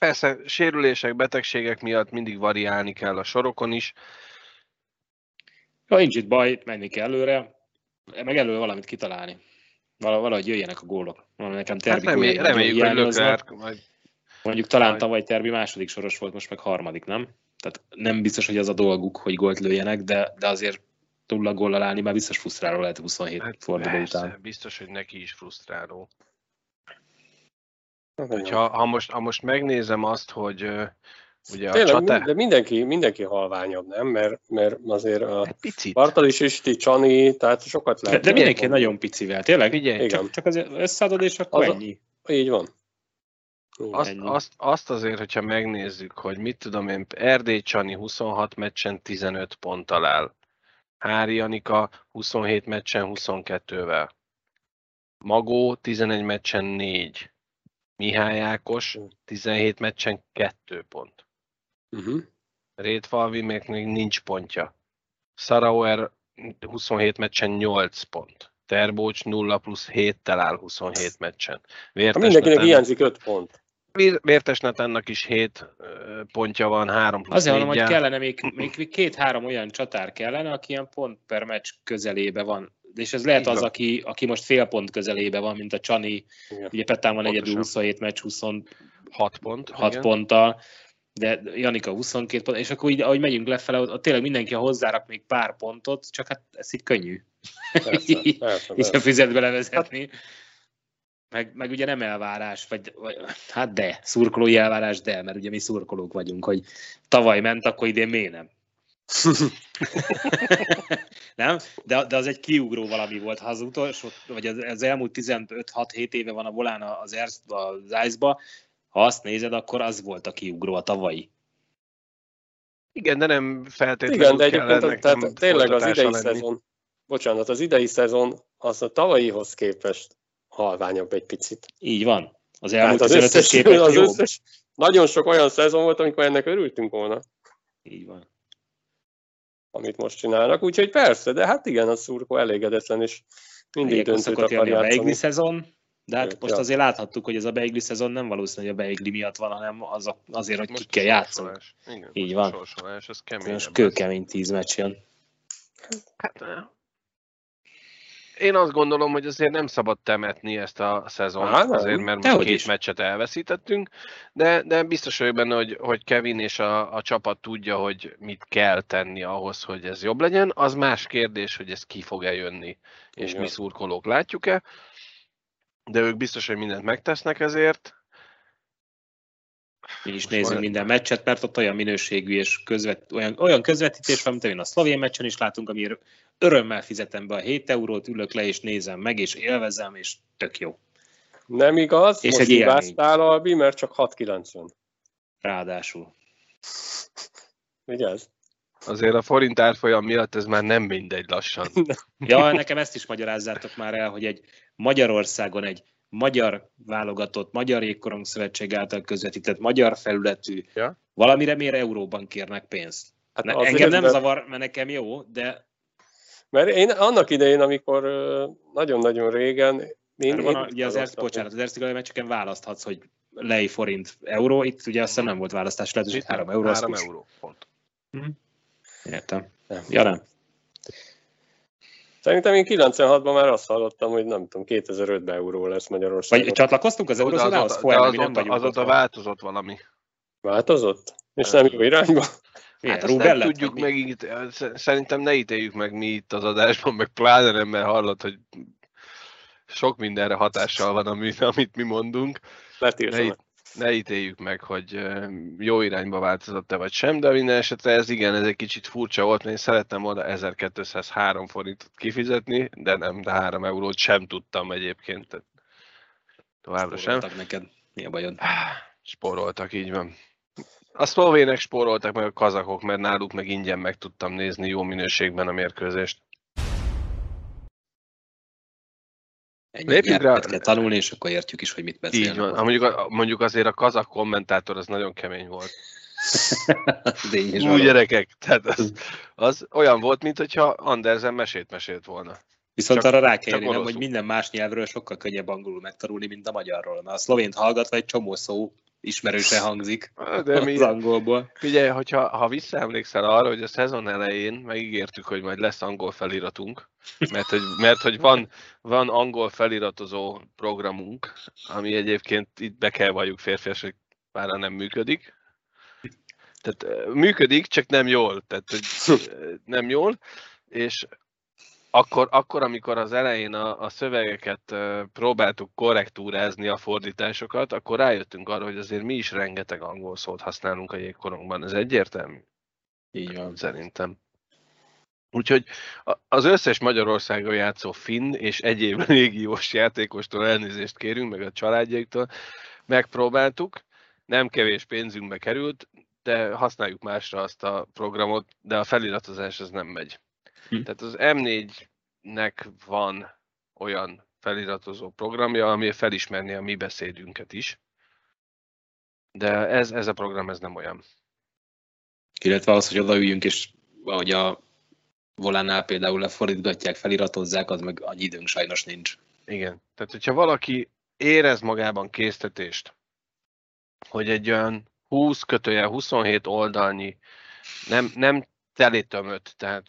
Persze sérülések, betegségek miatt mindig variálni kell a sorokon is.
Ha nincs itt baj, menni kell előre, meg előre valamit kitalálni. Valahogy jöjjenek a gólok. Nekem terbi
hát remély, reméljük, hogy Löklerk majd...
Mondjuk talán majd... tavaly terbi második soros volt, most meg harmadik, nem? Tehát nem biztos, hogy az a dolguk, hogy gólt lőjenek, de, de azért nulla góllal állni már biztos frusztráló lehet 27 hát forduló után.
biztos, hogy neki is frusztráló. Hogyha, ha, most, ha most megnézem azt, hogy ugye
a Tényleg, csatá... de mindenki, mindenki halványabb, nem? Mert, mert azért a hát
picit.
Bartalis, Isti, Csani, tehát sokat lehet.
De, de mindenki nagyon picivel, tényleg? Igen. Csak, csak az összeadod, és akkor az ennyi.
A, így van.
Azt, azt, azt azért, hogyha megnézzük, hogy mit tudom én, Erdély Csani 26 meccsen 15 ponttal áll. Hári Anika 27 meccsen 22-vel. Magó 11 meccsen 4. Mihály Ákos 17 meccsen 2 pont. Uh-huh. Rétfalvi még, még nincs pontja. Sarauer 27 meccsen 8 pont. Terbócs 0 plusz 7-tel áll 27 meccsen.
Vértes mindenkinek hiányzik 5 pont.
Vértes Natánnak is 7 pontja van, 3 plusz
Azért mondom, hogy kellene még, még két-három olyan csatár kellene, aki ilyen pont per meccs közelébe van. És ez lehet az, aki, aki most fél pont közelébe van, mint a Csani. Igen. Ugye Petán van egyedül 27 meccs, 26
pont,
6 ponttal de Janika 22 pont, és akkor így, ahogy megyünk lefele, ott tényleg mindenki hozzárak még pár pontot, csak hát ez így könnyű. Persze, *laughs* persze, így a füzetbe levezetni. Hát, meg, meg ugye nem elvárás, vagy, vagy hát de, szurkolói elvárás, de, mert ugye mi szurkolók vagyunk, hogy tavaly ment, akkor idén miért nem? *laughs* nem? De, de az egy kiugró valami volt. Ha az utolsó, vagy az, az elmúlt 15-6-7 éve van a volán az, az Ice-ba, ha azt nézed, akkor az volt a kiugró a tavalyi.
Igen, de nem feltétlenül
Igen, de egyébként tehát tényleg az idei lenni. szezon, bocsánat, az idei szezon az a tavalyihoz képest halványabb egy picit.
Így van. Az elmúlt
az összes, képest az összes, nagyon sok olyan szezon volt, amikor ennek örültünk volna.
Így van.
Amit most csinálnak, úgyhogy persze, de hát igen, a szurkó elégedetlen, és mindig döntőt akar
játszani. A szezon, de hát most ja. azért láthattuk, hogy ez a beigli szezon nem valószínű, hogy a beigli miatt van, hanem az a, azért, hogy most kell játszani. Igen, Így van.
Sorsolás, ez kemény.
Most kőkemény tíz meccs jön.
Hát, én azt gondolom, hogy azért nem szabad temetni ezt a szezont, Há, azért, mert most két is. meccset elveszítettünk, de, de biztos vagyok benne, hogy, hogy Kevin és a, a csapat tudja, hogy mit kell tenni ahhoz, hogy ez jobb legyen. Az más kérdés, hogy ez ki fog-e jönni, és Igen. mi szurkolók látjuk-e de ők biztos, hogy mindent megtesznek ezért.
Mi is Most nézünk majd... minden meccset, mert ott olyan minőségű és közvet, olyan, olyan közvetítés van, mint én a szlovén meccsen is látunk, amiért örömmel fizetem be a 7 eurót, ülök le és nézem meg, és élvezem, és tök jó.
Nem igaz, és most egy hibáztál, Albi, mert csak 6,90.
Ráadásul. *laughs*
Vigyázz.
Azért a forint árfolyam miatt ez már nem mindegy lassan. *laughs*
ja, nekem ezt is magyarázzátok már el, hogy egy Magyarországon egy magyar válogatott, Magyar Jégkorong Szövetség által közvetített magyar felületű, ja? valamire miért euróban kérnek pénzt? Hát ne, engem nem mert... zavar, mert nekem jó, de...
Mert én annak idején, amikor nagyon-nagyon régen...
Én, van a, ugye az Ersz, bocsánat, az Erztigai meccseken választhatsz, hogy lej forint euró, itt ugye azt hiszem nem volt választás lehetőség, 3 euró.
3 euró, pont.
Hm. Értem. Ja, nem.
Szerintem én 96-ban már azt hallottam, hogy nem tudom, 2005-ben euró lesz Magyarországon.
Vagy csatlakoztunk az eurózónához?
Azóta, azóta változott valami.
Változott? És nem jó irányba?
Hát azt nem tudjuk meg, itt, szerintem ne ítéljük meg mi itt az adásban, meg pláne nem, mert hallott, hogy sok mindenre hatással van, amit mi mondunk.
Letiltanak
ne ítéljük meg, hogy jó irányba változott-e vagy sem, de minden esetre ez igen, ez egy kicsit furcsa volt, mert én szerettem volna 1203 forintot kifizetni, de nem, de 3 eurót sem tudtam egyébként. Tehát továbbra sem.
neked, mi a bajod?
Spóroltak, így van. A szlovének spóroltak meg a kazakok, mert náluk meg ingyen meg tudtam nézni jó minőségben a mérkőzést.
Lépjünk rá. kell tanulni, és akkor értjük is, hogy mit beszélnek.
Így van. Ha mondjuk, mondjuk azért a kazak kommentátor az nagyon kemény volt. *laughs* Új gyerekek, tehát az, az olyan volt, mint hogyha Andersen mesét mesélt volna.
Viszont csak, arra rá kell érni, hogy minden más nyelvről sokkal könnyebb angolul megtanulni, mint a magyarról. Mert a szlovént hallgatva egy csomó szó ismerősen hangzik De mi, az angolból.
Figyelj, hogyha, ha visszaemlékszel arra, hogy a szezon elején megígértük, hogy majd lesz angol feliratunk, mert hogy, mert, hogy van, van angol feliratozó programunk, ami egyébként itt be kell valljuk férfias, hogy már nem működik. Tehát működik, csak nem jól. Tehát hogy nem jól, és akkor, akkor, amikor az elején a, a szövegeket próbáltuk korrektúrázni a fordításokat, akkor rájöttünk arra, hogy azért mi is rengeteg angol szót használunk a jégkorongban. Ez egyértelmű?
Így van.
Szerintem. Úgyhogy az összes Magyarországon játszó finn és egyéb *laughs* légiós játékostól elnézést kérünk, meg a családjaiktól, megpróbáltuk, nem kevés pénzünkbe került, de használjuk másra azt a programot, de a feliratozás az nem megy. Hm. Tehát az M4-nek van olyan feliratozó programja, ami felismerni a mi beszédünket is. De ez, ez a program ez nem olyan.
Illetve az, hogy odaüljünk, és ahogy a volánál például lefordítgatják, feliratozzák, az meg annyi időnk sajnos nincs.
Igen. Tehát, hogyha valaki érez magában késztetést, hogy egy olyan 20 kötője 27 oldalnyi, nem, nem telétömött, tehát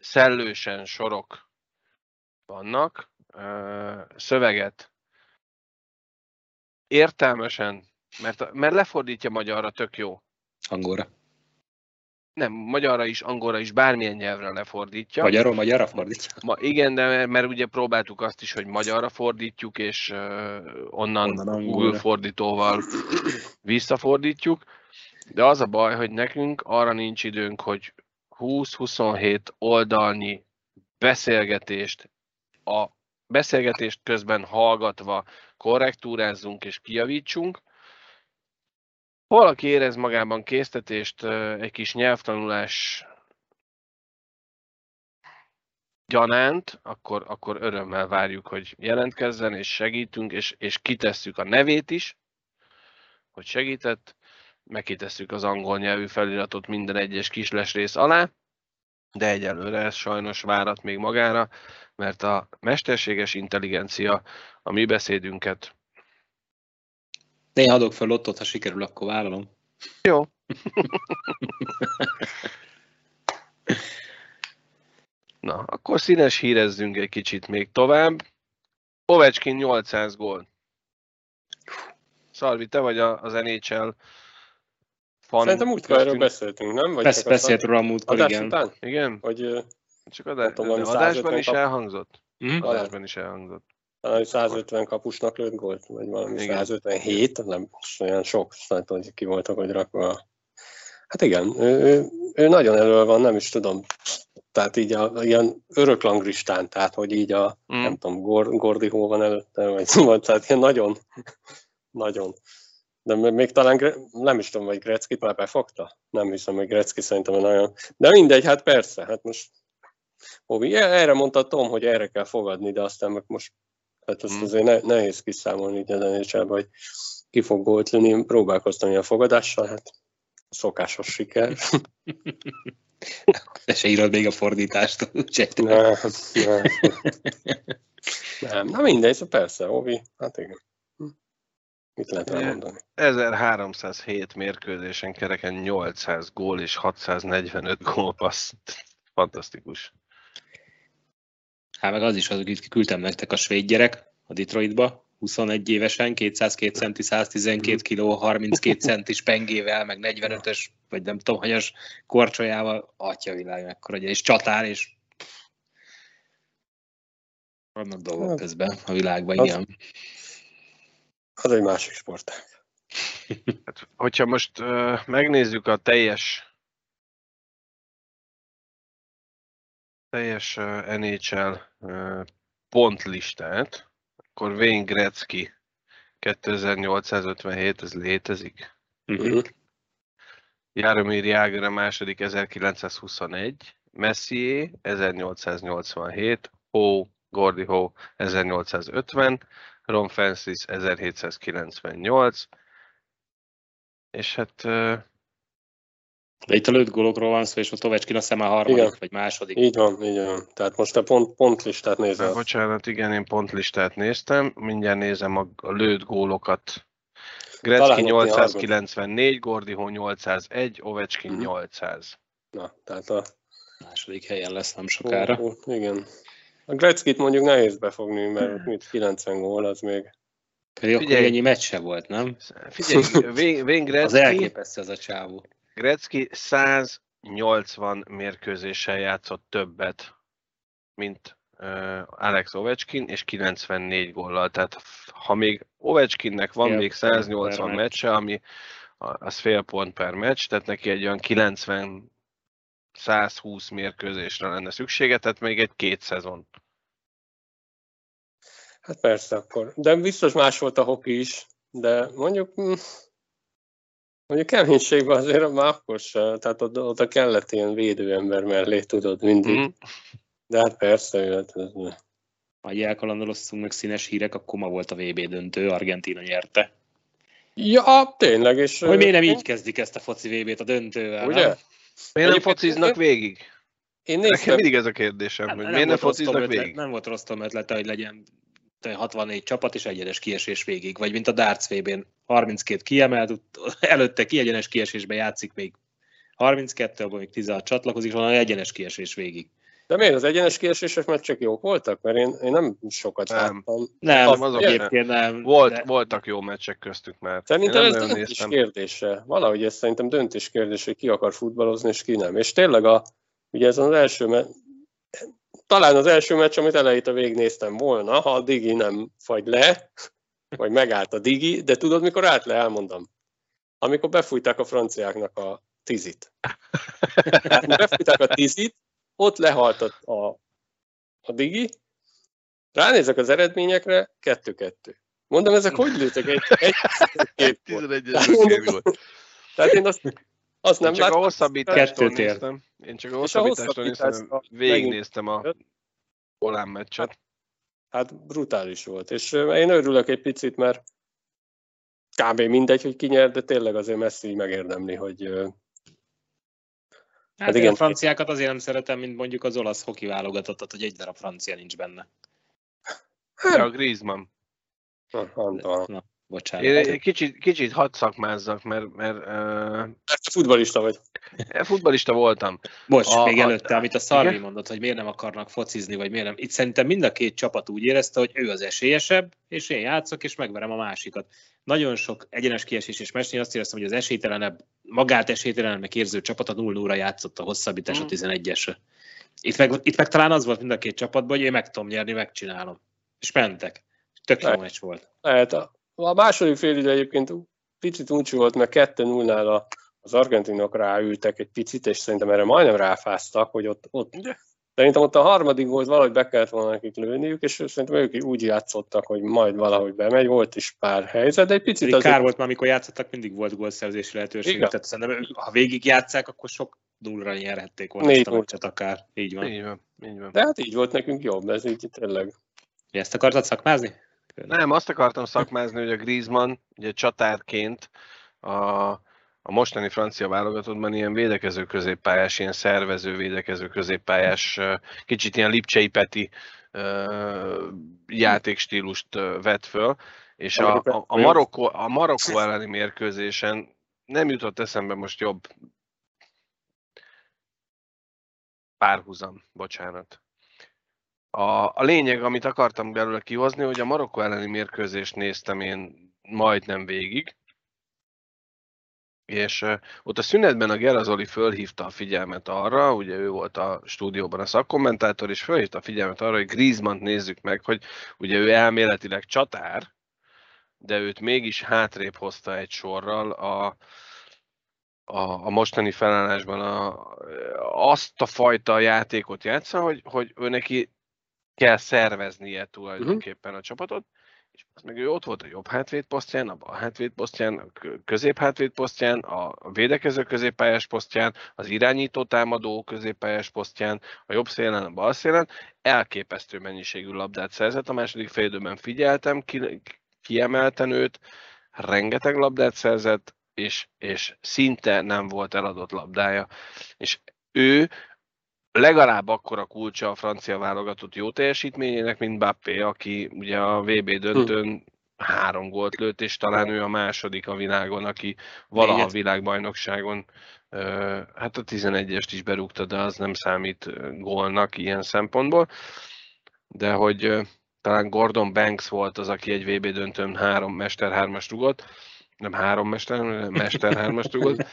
szellősen sorok vannak, szöveget értelmesen, mert, mert lefordítja magyarra tök jó.
Angolra.
Nem, magyarra is, angolra is, bármilyen nyelvre lefordítja.
Magyarról magyarra fordítja?
Ma, igen, de mert, mert ugye próbáltuk azt is, hogy magyarra fordítjuk, és uh, onnan, onnan Google fordítóval visszafordítjuk. De az a baj, hogy nekünk arra nincs időnk, hogy 20-27 oldalnyi beszélgetést a beszélgetést közben hallgatva korrektúrázzunk és kijavítsunk. Valaki érez magában késztetést, egy kis nyelvtanulás gyanánt, akkor, akkor örömmel várjuk, hogy jelentkezzen, és segítünk, és, és kitesszük a nevét is, hogy segített, megkitesszük az angol nyelvű feliratot minden egyes kisles rész alá, de egyelőre ez sajnos várat még magára, mert a mesterséges intelligencia a mi beszédünket.
Néha adok fel lottot, ha sikerül, akkor vállalom.
Jó. *laughs* Na, akkor színes hírezzünk egy kicsit még tovább. Ovecskin 800 gól. Szalvi, te vagy az NHL
fan. Szerintem múltkor erről beszéltünk, nem?
Vagy Besz, beszélt róla a múltkor, igen.
Után?
Igen?
Hogy,
Csak adás, tudom, adásban is kap... elhangzott? Mm? Adásban is elhangzott.
Talán 150 kapusnak lőtt gólt, vagy valami igen. 157, nem olyan sok, nem tudom, hogy ki voltak, hogy rakva. Hát igen, ő, ő, ő nagyon elő van, nem is tudom, tehát így a, ilyen öröklangristán, tehát hogy így a, mm. nem tudom, Gordi hol van előtte, vagy *laughs* szóval, tehát ilyen nagyon, nagyon. De még talán, nem is tudom, hogy Gretzky már befogta? Nem hiszem, hogy Gretzky szerintem nagyon... De mindegy, hát persze, hát most... Hovi, erre mondta Tom, hogy erre kell fogadni, de aztán meg most... Hát ezt mm. azért ne, nehéz kiszámolni így a hogy ki fog gólt. Én próbálkoztam a fogadással, hát szokásos siker. *laughs*
De se írod még a fordítást, *laughs* úgyhogy...
Nem, nem. nem, na mindegy, szóval persze, Ovi, hát igen. Mit lehet elmondani?
1307 mérkőzésen kereken 800 gól és 645 gólpassz. Fantasztikus.
Hát meg az is, az, küldtem nektek a svéd gyerek a Detroitba, 21 évesen, 202 centi, 112 kg, 32 centis pengével, meg 45-ös, vagy nem tudom, hanyas korcsolyával, atya világ mekkora, és csatár, és vannak dolgok hát, közben a világban, az, igen.
Az egy másik sportág. *laughs*
Hát, hogyha most uh, megnézzük a teljes teljes uh, NHL uh, pontlistát, akkor Wayne Gretzky 2857, ez létezik. Uh-huh. Jaromir Jágr a második 1921, Messier 1887, Ho, Gordy Ho 1850, Ron Francis 1798, és hát...
De itt a lőtt gólokról van szó, és a Tovecskin a harmadik igen. vagy második.
Így van, így van. Tehát most a pont, pontlistát nézem. Hát,
bocsánat, igen, én pontlistát néztem. Mindjárt nézem a, a lőtt gólokat. Gretzky 894, Gordiho 801, Ovechkin mm-hmm. 800.
Na, tehát a
második helyen lesz nem sokára. Ó,
ó, igen. A Gretzkit mondjuk nehéz befogni, mert mit 90 gól, az még...
Pedig Figyelj, akkor ennyi meccs se volt, nem?
Figyelj, Wayne *laughs* Gretzky...
Az elképesztő az a csávó.
Gretzky 180 mérkőzéssel játszott többet, mint uh, Alex Ovechkin, és 94 góllal. Tehát ha még Ovechkinnek van fél még 180 meccse, ami az fél pont per meccs, tehát neki egy olyan 90 120 mérkőzésre lenne szüksége, tehát még egy két szezon.
Hát persze akkor. De biztos más volt a hoki is, de mondjuk hm, mondjuk keménységben azért már akkor sem, tehát oda, oda kellett ilyen védőember mellé, tudod, mindig. Mm. De hát persze, hát ez...
Ha elkalandoloztunk meg színes hírek, akkor ma volt a VB döntő, Argentina nyerte.
Ja, tényleg, és...
Hogy miért nem így kezdik ezt a foci VB-t a döntővel,
Ugye? Nem?
Miért nem fociznak végig? Én néztem. Nekem mindig ez a kérdésem, hát, hogy miért nem fociznak végig?
Nem volt rossz ötlete, hogy legyen 64 csapat és egyenes kiesés végig, vagy mint a Darts VB-n 32 kiemelt, *laughs* előtte kiegyenes kiesésbe játszik még 32, abban még 16 csatlakozik, és van egyenes kiesés végig.
De miért az egyenes kiesések meccsek jók voltak? Mert én, én nem sokat nem. láttam.
Nem, az, azok egyébként nem.
Volt, de... Voltak jó meccsek köztük már.
Szerintem ez döntés néztem. kérdése. Valahogy ez szerintem döntés kérdése, hogy ki akar futballozni, és ki nem. És tényleg a, ugye ez az első me- talán az első meccs, amit elejét a végignéztem volna, ha a Digi nem fagy le, vagy megállt a Digi, de tudod, mikor állt le, elmondom. Amikor befújták a franciáknak a tizit. Tehát *laughs* befújták a tizit, ott lehalt a, a, a digi, ránézek az eredményekre, kettő-kettő. Mondom, ezek hogy lőttek egy, egy,
egy két *laughs* volt.
Tehát én azt, azt nem
csak a hosszabbítástól néztem. Én csak a hosszabbítástól néztem, végignéztem a Olán meccset.
Hát brutális volt, és én örülök egy picit, mert kb. mindegy, hogy ki nyer, de tényleg azért Messi megérdemli, hogy
Hát, hát igen. a franciákat azért nem szeretem, mint mondjuk az olasz hoki válogatottat, hogy egy darab francia nincs benne.
De a Griezmann.
Na,
na, bocsánat.
Én kicsit, kicsit hadd szakmázzak, mert... mert uh...
futbalista vagy.
Futbalista voltam.
Bocs, a, még előtte, a, amit a Szarvi igen? mondott, hogy miért nem akarnak focizni, vagy miért nem. Itt szerintem mind a két csapat úgy érezte, hogy ő az esélyesebb, és én játszok, és megverem a másikat. Nagyon sok egyenes kiesés és mesnyi azt éreztem, hogy az esélytelenebb, magát esélytelenebbnek érző csapat a 0 0 játszott a hosszabbítás mm. a 11-esre. Itt meg, itt meg talán az volt mind a két csapatban, hogy én meg tudom nyerni, megcsinálom. És mentek. Tök jó meccs volt.
Lehet. A, második fél idő egyébként picit úgy volt, mert 2-0-nál az argentinok ráültek egy picit, és szerintem erre majdnem ráfáztak, hogy ott, ott Szerintem ott a harmadik volt valahogy be kellett volna nekik lőniük, és szerintem ők úgy játszottak, hogy majd valahogy bemegy, volt is pár helyzet, de egy picit
Pedig azért... kár volt, mert amikor játszottak, mindig volt gólszerzési lehetőség. Igen. Tehát szerintem, ha végig játszák, akkor sok nullra nyerhették volna ezt a meccset akár. Így van.
Így van. Így van.
De hát így volt nekünk jobb, ez így tényleg.
Ezt akartad szakmázni?
Nem, azt akartam szakmázni, hogy a Griezmann ugye csatárként a, a mostani francia válogatottban ilyen védekező középpályás, ilyen szervező védekező középpályás, kicsit ilyen Lipcsei Peti játékstílust vett föl, és a, a, a, Marokkó, a Marokkó elleni mérkőzésen nem jutott eszembe most jobb párhuzam, bocsánat. A, a lényeg, amit akartam belőle kihozni, hogy a Marokkó elleni mérkőzést néztem én majdnem végig, és ott a szünetben a Gerazoli fölhívta a figyelmet arra, ugye ő volt a stúdióban a szakkommentátor, és fölhívta a figyelmet arra, hogy Griezmann nézzük meg, hogy ugye ő elméletileg csatár, de őt mégis hátrébb hozta egy sorral a, a, a mostani felállásban a, azt a fajta játékot játsza, hogy, hogy ő neki kell szerveznie tulajdonképpen a csapatot, és az meg ő ott volt a jobb hátvédposztján, a bal hátvédposztján, a közép hátvédposztján, a védekező középpályás posztján, az irányító támadó középpályás posztján, a jobb szélen, a bal szélen. Elképesztő mennyiségű labdát szerzett. A második fél időben figyeltem, ki, kiemelten őt, rengeteg labdát szerzett, és, és szinte nem volt eladott labdája. És ő legalább akkora kulcsa a francia válogatott jó teljesítményének, mint Bappé, aki ugye a VB döntőn hm. három gólt lőtt, és talán ő a második a világon, aki valaha a világbajnokságon hát a 11-est is berúgta, de az nem számít gólnak ilyen szempontból. De hogy talán Gordon Banks volt az, aki egy VB döntőn három Mester hármas rugott, nem három Mester, Mester hármas rugott,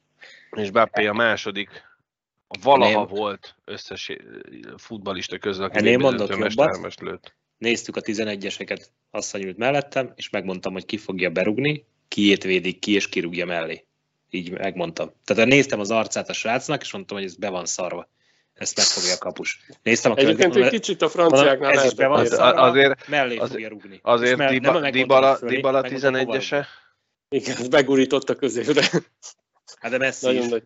*laughs* és Bappé a második valaha nem. volt összes futbalista közül, aki
Ennél mondok jobbat. lőtt. Néztük a 11-eseket, asszony ült mellettem, és megmondtam, hogy ki fogja berugni, kiét védik ki, és kirúgja mellé. Így megmondtam. Tehát néztem az arcát a srácnak, és mondtam, hogy ez be van szarva. Ezt megfogja a kapus. Néztem a
Egyébként egy kicsit a franciáknál
ez is be van szarva,
azért,
mellé azért, fogja rúgni.
Azért Dibala, Dibala, Dibala 11-ese?
Igen, begurított a középre.
Hát de Messi Nagyon is. Nagy.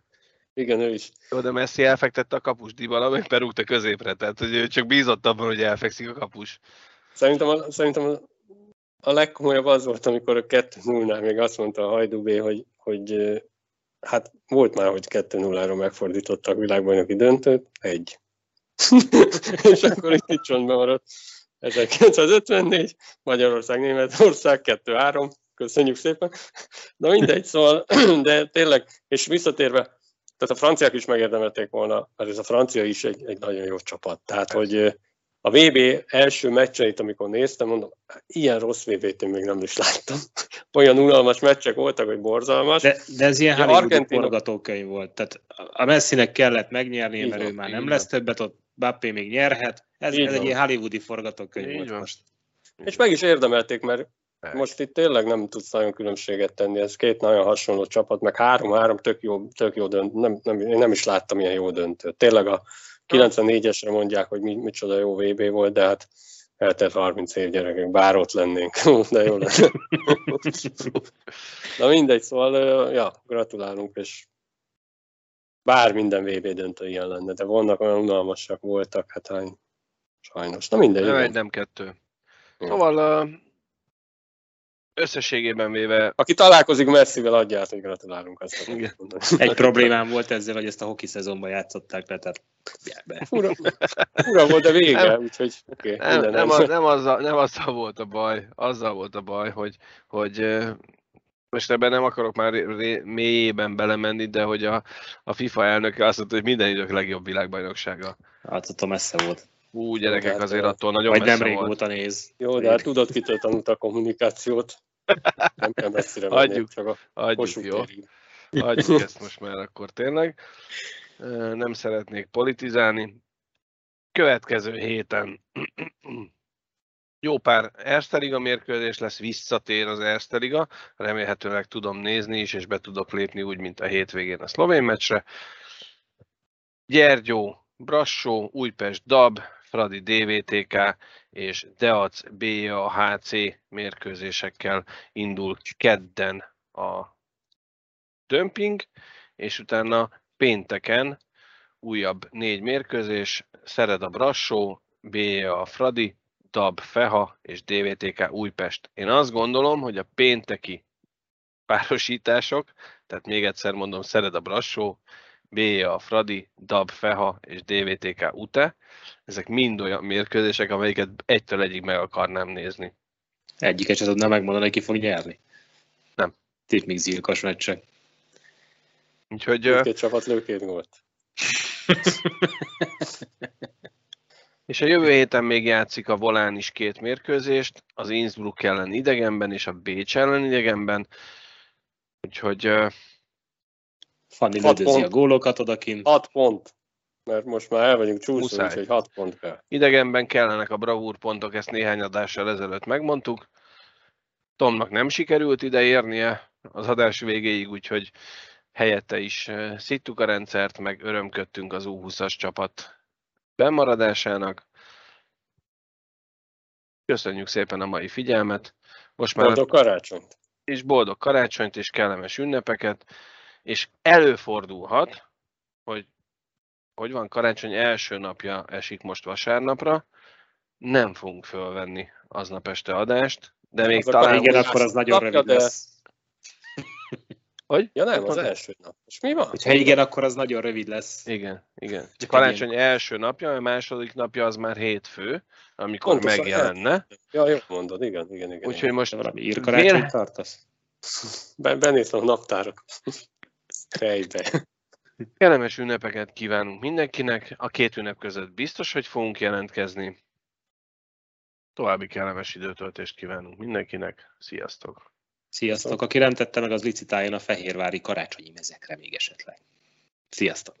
Igen, ő is.
Jó, de Messi elfektette a kapus, Dybala meg berúgta középre, tehát hogy ő csak bízott abban, hogy elfekszik a kapus.
Szerintem a, szerintem a, a legkomolyabb az volt, amikor a 2-0-nál még azt mondta a Hajdubé, hogy, hogy hát volt már, hogy 2-0-ra megfordítottak világbajnoki döntőt, egy. *laughs* és akkor itt csontban maradt 1954, Magyarország, Németország, 2-3, köszönjük szépen. Na mindegy, szóval, *clears throat* de tényleg, és visszatérve, tehát a franciák is megérdemelték volna, mert ez a francia is egy, egy nagyon jó csapat. Tehát, hogy a VB első meccseit, amikor néztem, mondom, ilyen rossz VB-t én még nem is láttam. *laughs* Olyan unalmas meccsek voltak, hogy borzalmas.
De, de ez ilyen Hollywoodi Argentina... forgatókönyv volt. Tehát a Messinek kellett megnyerni, mert ő már nem lesz többet, ott Bappé még nyerhet. Ez, ez egy ilyen Hollywoodi forgatókönyv így volt van. most.
És meg is érdemelték, mert most itt tényleg nem tudsz nagyon különbséget tenni, ez két nagyon hasonló csapat, meg három-három tök jó, tök jó dönt, nem, nem, én nem is láttam ilyen jó döntőt. Tényleg a 94-esre mondják, hogy mi, micsoda jó VB volt, de hát eltelt 30 év gyerekek, bár ott lennénk, *laughs* de jó lenne. *laughs* Na mindegy, szóval, ja, gratulálunk, és bár minden VB döntő ilyen lenne, de vannak olyan unalmasak voltak, hát hány, sajnos. Na mindegy.
Nem egy, nem kettő. Szóval összességében véve...
Aki találkozik Messivel, adját, hogy gratulálunk. Azt
Igen. Egy problémám volt ezzel, hogy ezt a hoki szezonban játszották le, tehát
be. Fura, fura volt a vége, nem, úgyhogy
okay, nem, nem, nem, az, nem, azzal, nem azzal volt a baj, azzal volt a baj, hogy, hogy most ebben nem akarok már mélyében belemenni, de hogy a, a FIFA elnöke azt mondta, hogy minden idők legjobb világbajnoksága.
Hát ott messze volt.
Ú, gyerekek, hát, azért attól nagyon
Vagy
messze
nem régóta néz.
Jó, de hát tudod, kitől tanult a kommunikációt. Nem kell messzire menni,
adjuk, csak a adjuk, jó. Adjuk *laughs* ezt most már akkor tényleg. Nem szeretnék politizálni. Következő héten *clears throat* jó pár Erste Liga mérkőzés lesz, visszatér az Erste Liga, remélhetőleg tudom nézni is, és be tudok lépni úgy, mint a hétvégén a szlovén meccsre. Gyergyó, Brassó, Újpest, Dab, Fradi DVTK és Deac BAHC mérkőzésekkel indul kedden a dömping, és utána pénteken újabb négy mérkőzés, Szered a Brassó, BA a Fradi, Dab Feha és DVTK Újpest. Én azt gondolom, hogy a pénteki párosítások, tehát még egyszer mondom, Szered a Brassó, BA a Fradi, Dab Feha és DVTK Ute, ezek mind olyan mérkőzések, amelyiket egytől egyig meg akarnám nézni.
Egyiket sem tudnám megmondani, ki fog nyerni.
Nem.
Itt még zilkas meccsek.
Úgyhogy...
Két csapat lőként volt.
és a jövő héten még játszik a Volán is két mérkőzést, az Innsbruck ellen idegenben és a Bécs ellen idegenben. Úgyhogy...
Fanni lődözi a gólokat odakint.
6 pont mert most már el vagyunk csúszva, úgyhogy 6 pont kell.
Idegenben kellenek a bravúr pontok, ezt néhány adással ezelőtt megmondtuk. Tomnak nem sikerült ide érnie az adás végéig, úgyhogy helyette is eh, szittuk a rendszert, meg örömködtünk az U20-as csapat bemaradásának. Köszönjük szépen a mai figyelmet.
Most már boldog karácsonyt!
És boldog karácsonyt, és kellemes ünnepeket. És előfordulhat, hogy hogy van, karácsony első napja esik most vasárnapra, nem fogunk fölvenni aznap este adást, de még az talán...
Igen, akkor az nagyon rövid de... lesz.
Hogy?
Ja nem, az első nap. És mi van?
Ha igen, akkor az nagyon rövid lesz.
Igen, igen. Csak karácsony igen. első napja, a második napja az már hétfő, amikor Pontosan, megjelenne.
Ja, jó mondod, igen, igen, igen.
Úgyhogy most...
Valami írkarácsony tartasz?
Benéztem a naptárok. Fejbe.
Kellemes ünnepeket kívánunk mindenkinek. A két ünnep között biztos, hogy fogunk jelentkezni. További kellemes időtöltést kívánunk mindenkinek. Sziasztok!
Sziasztok! Aki nem tette meg, az licitáljon a fehérvári karácsonyi mezekre még esetleg. Sziasztok!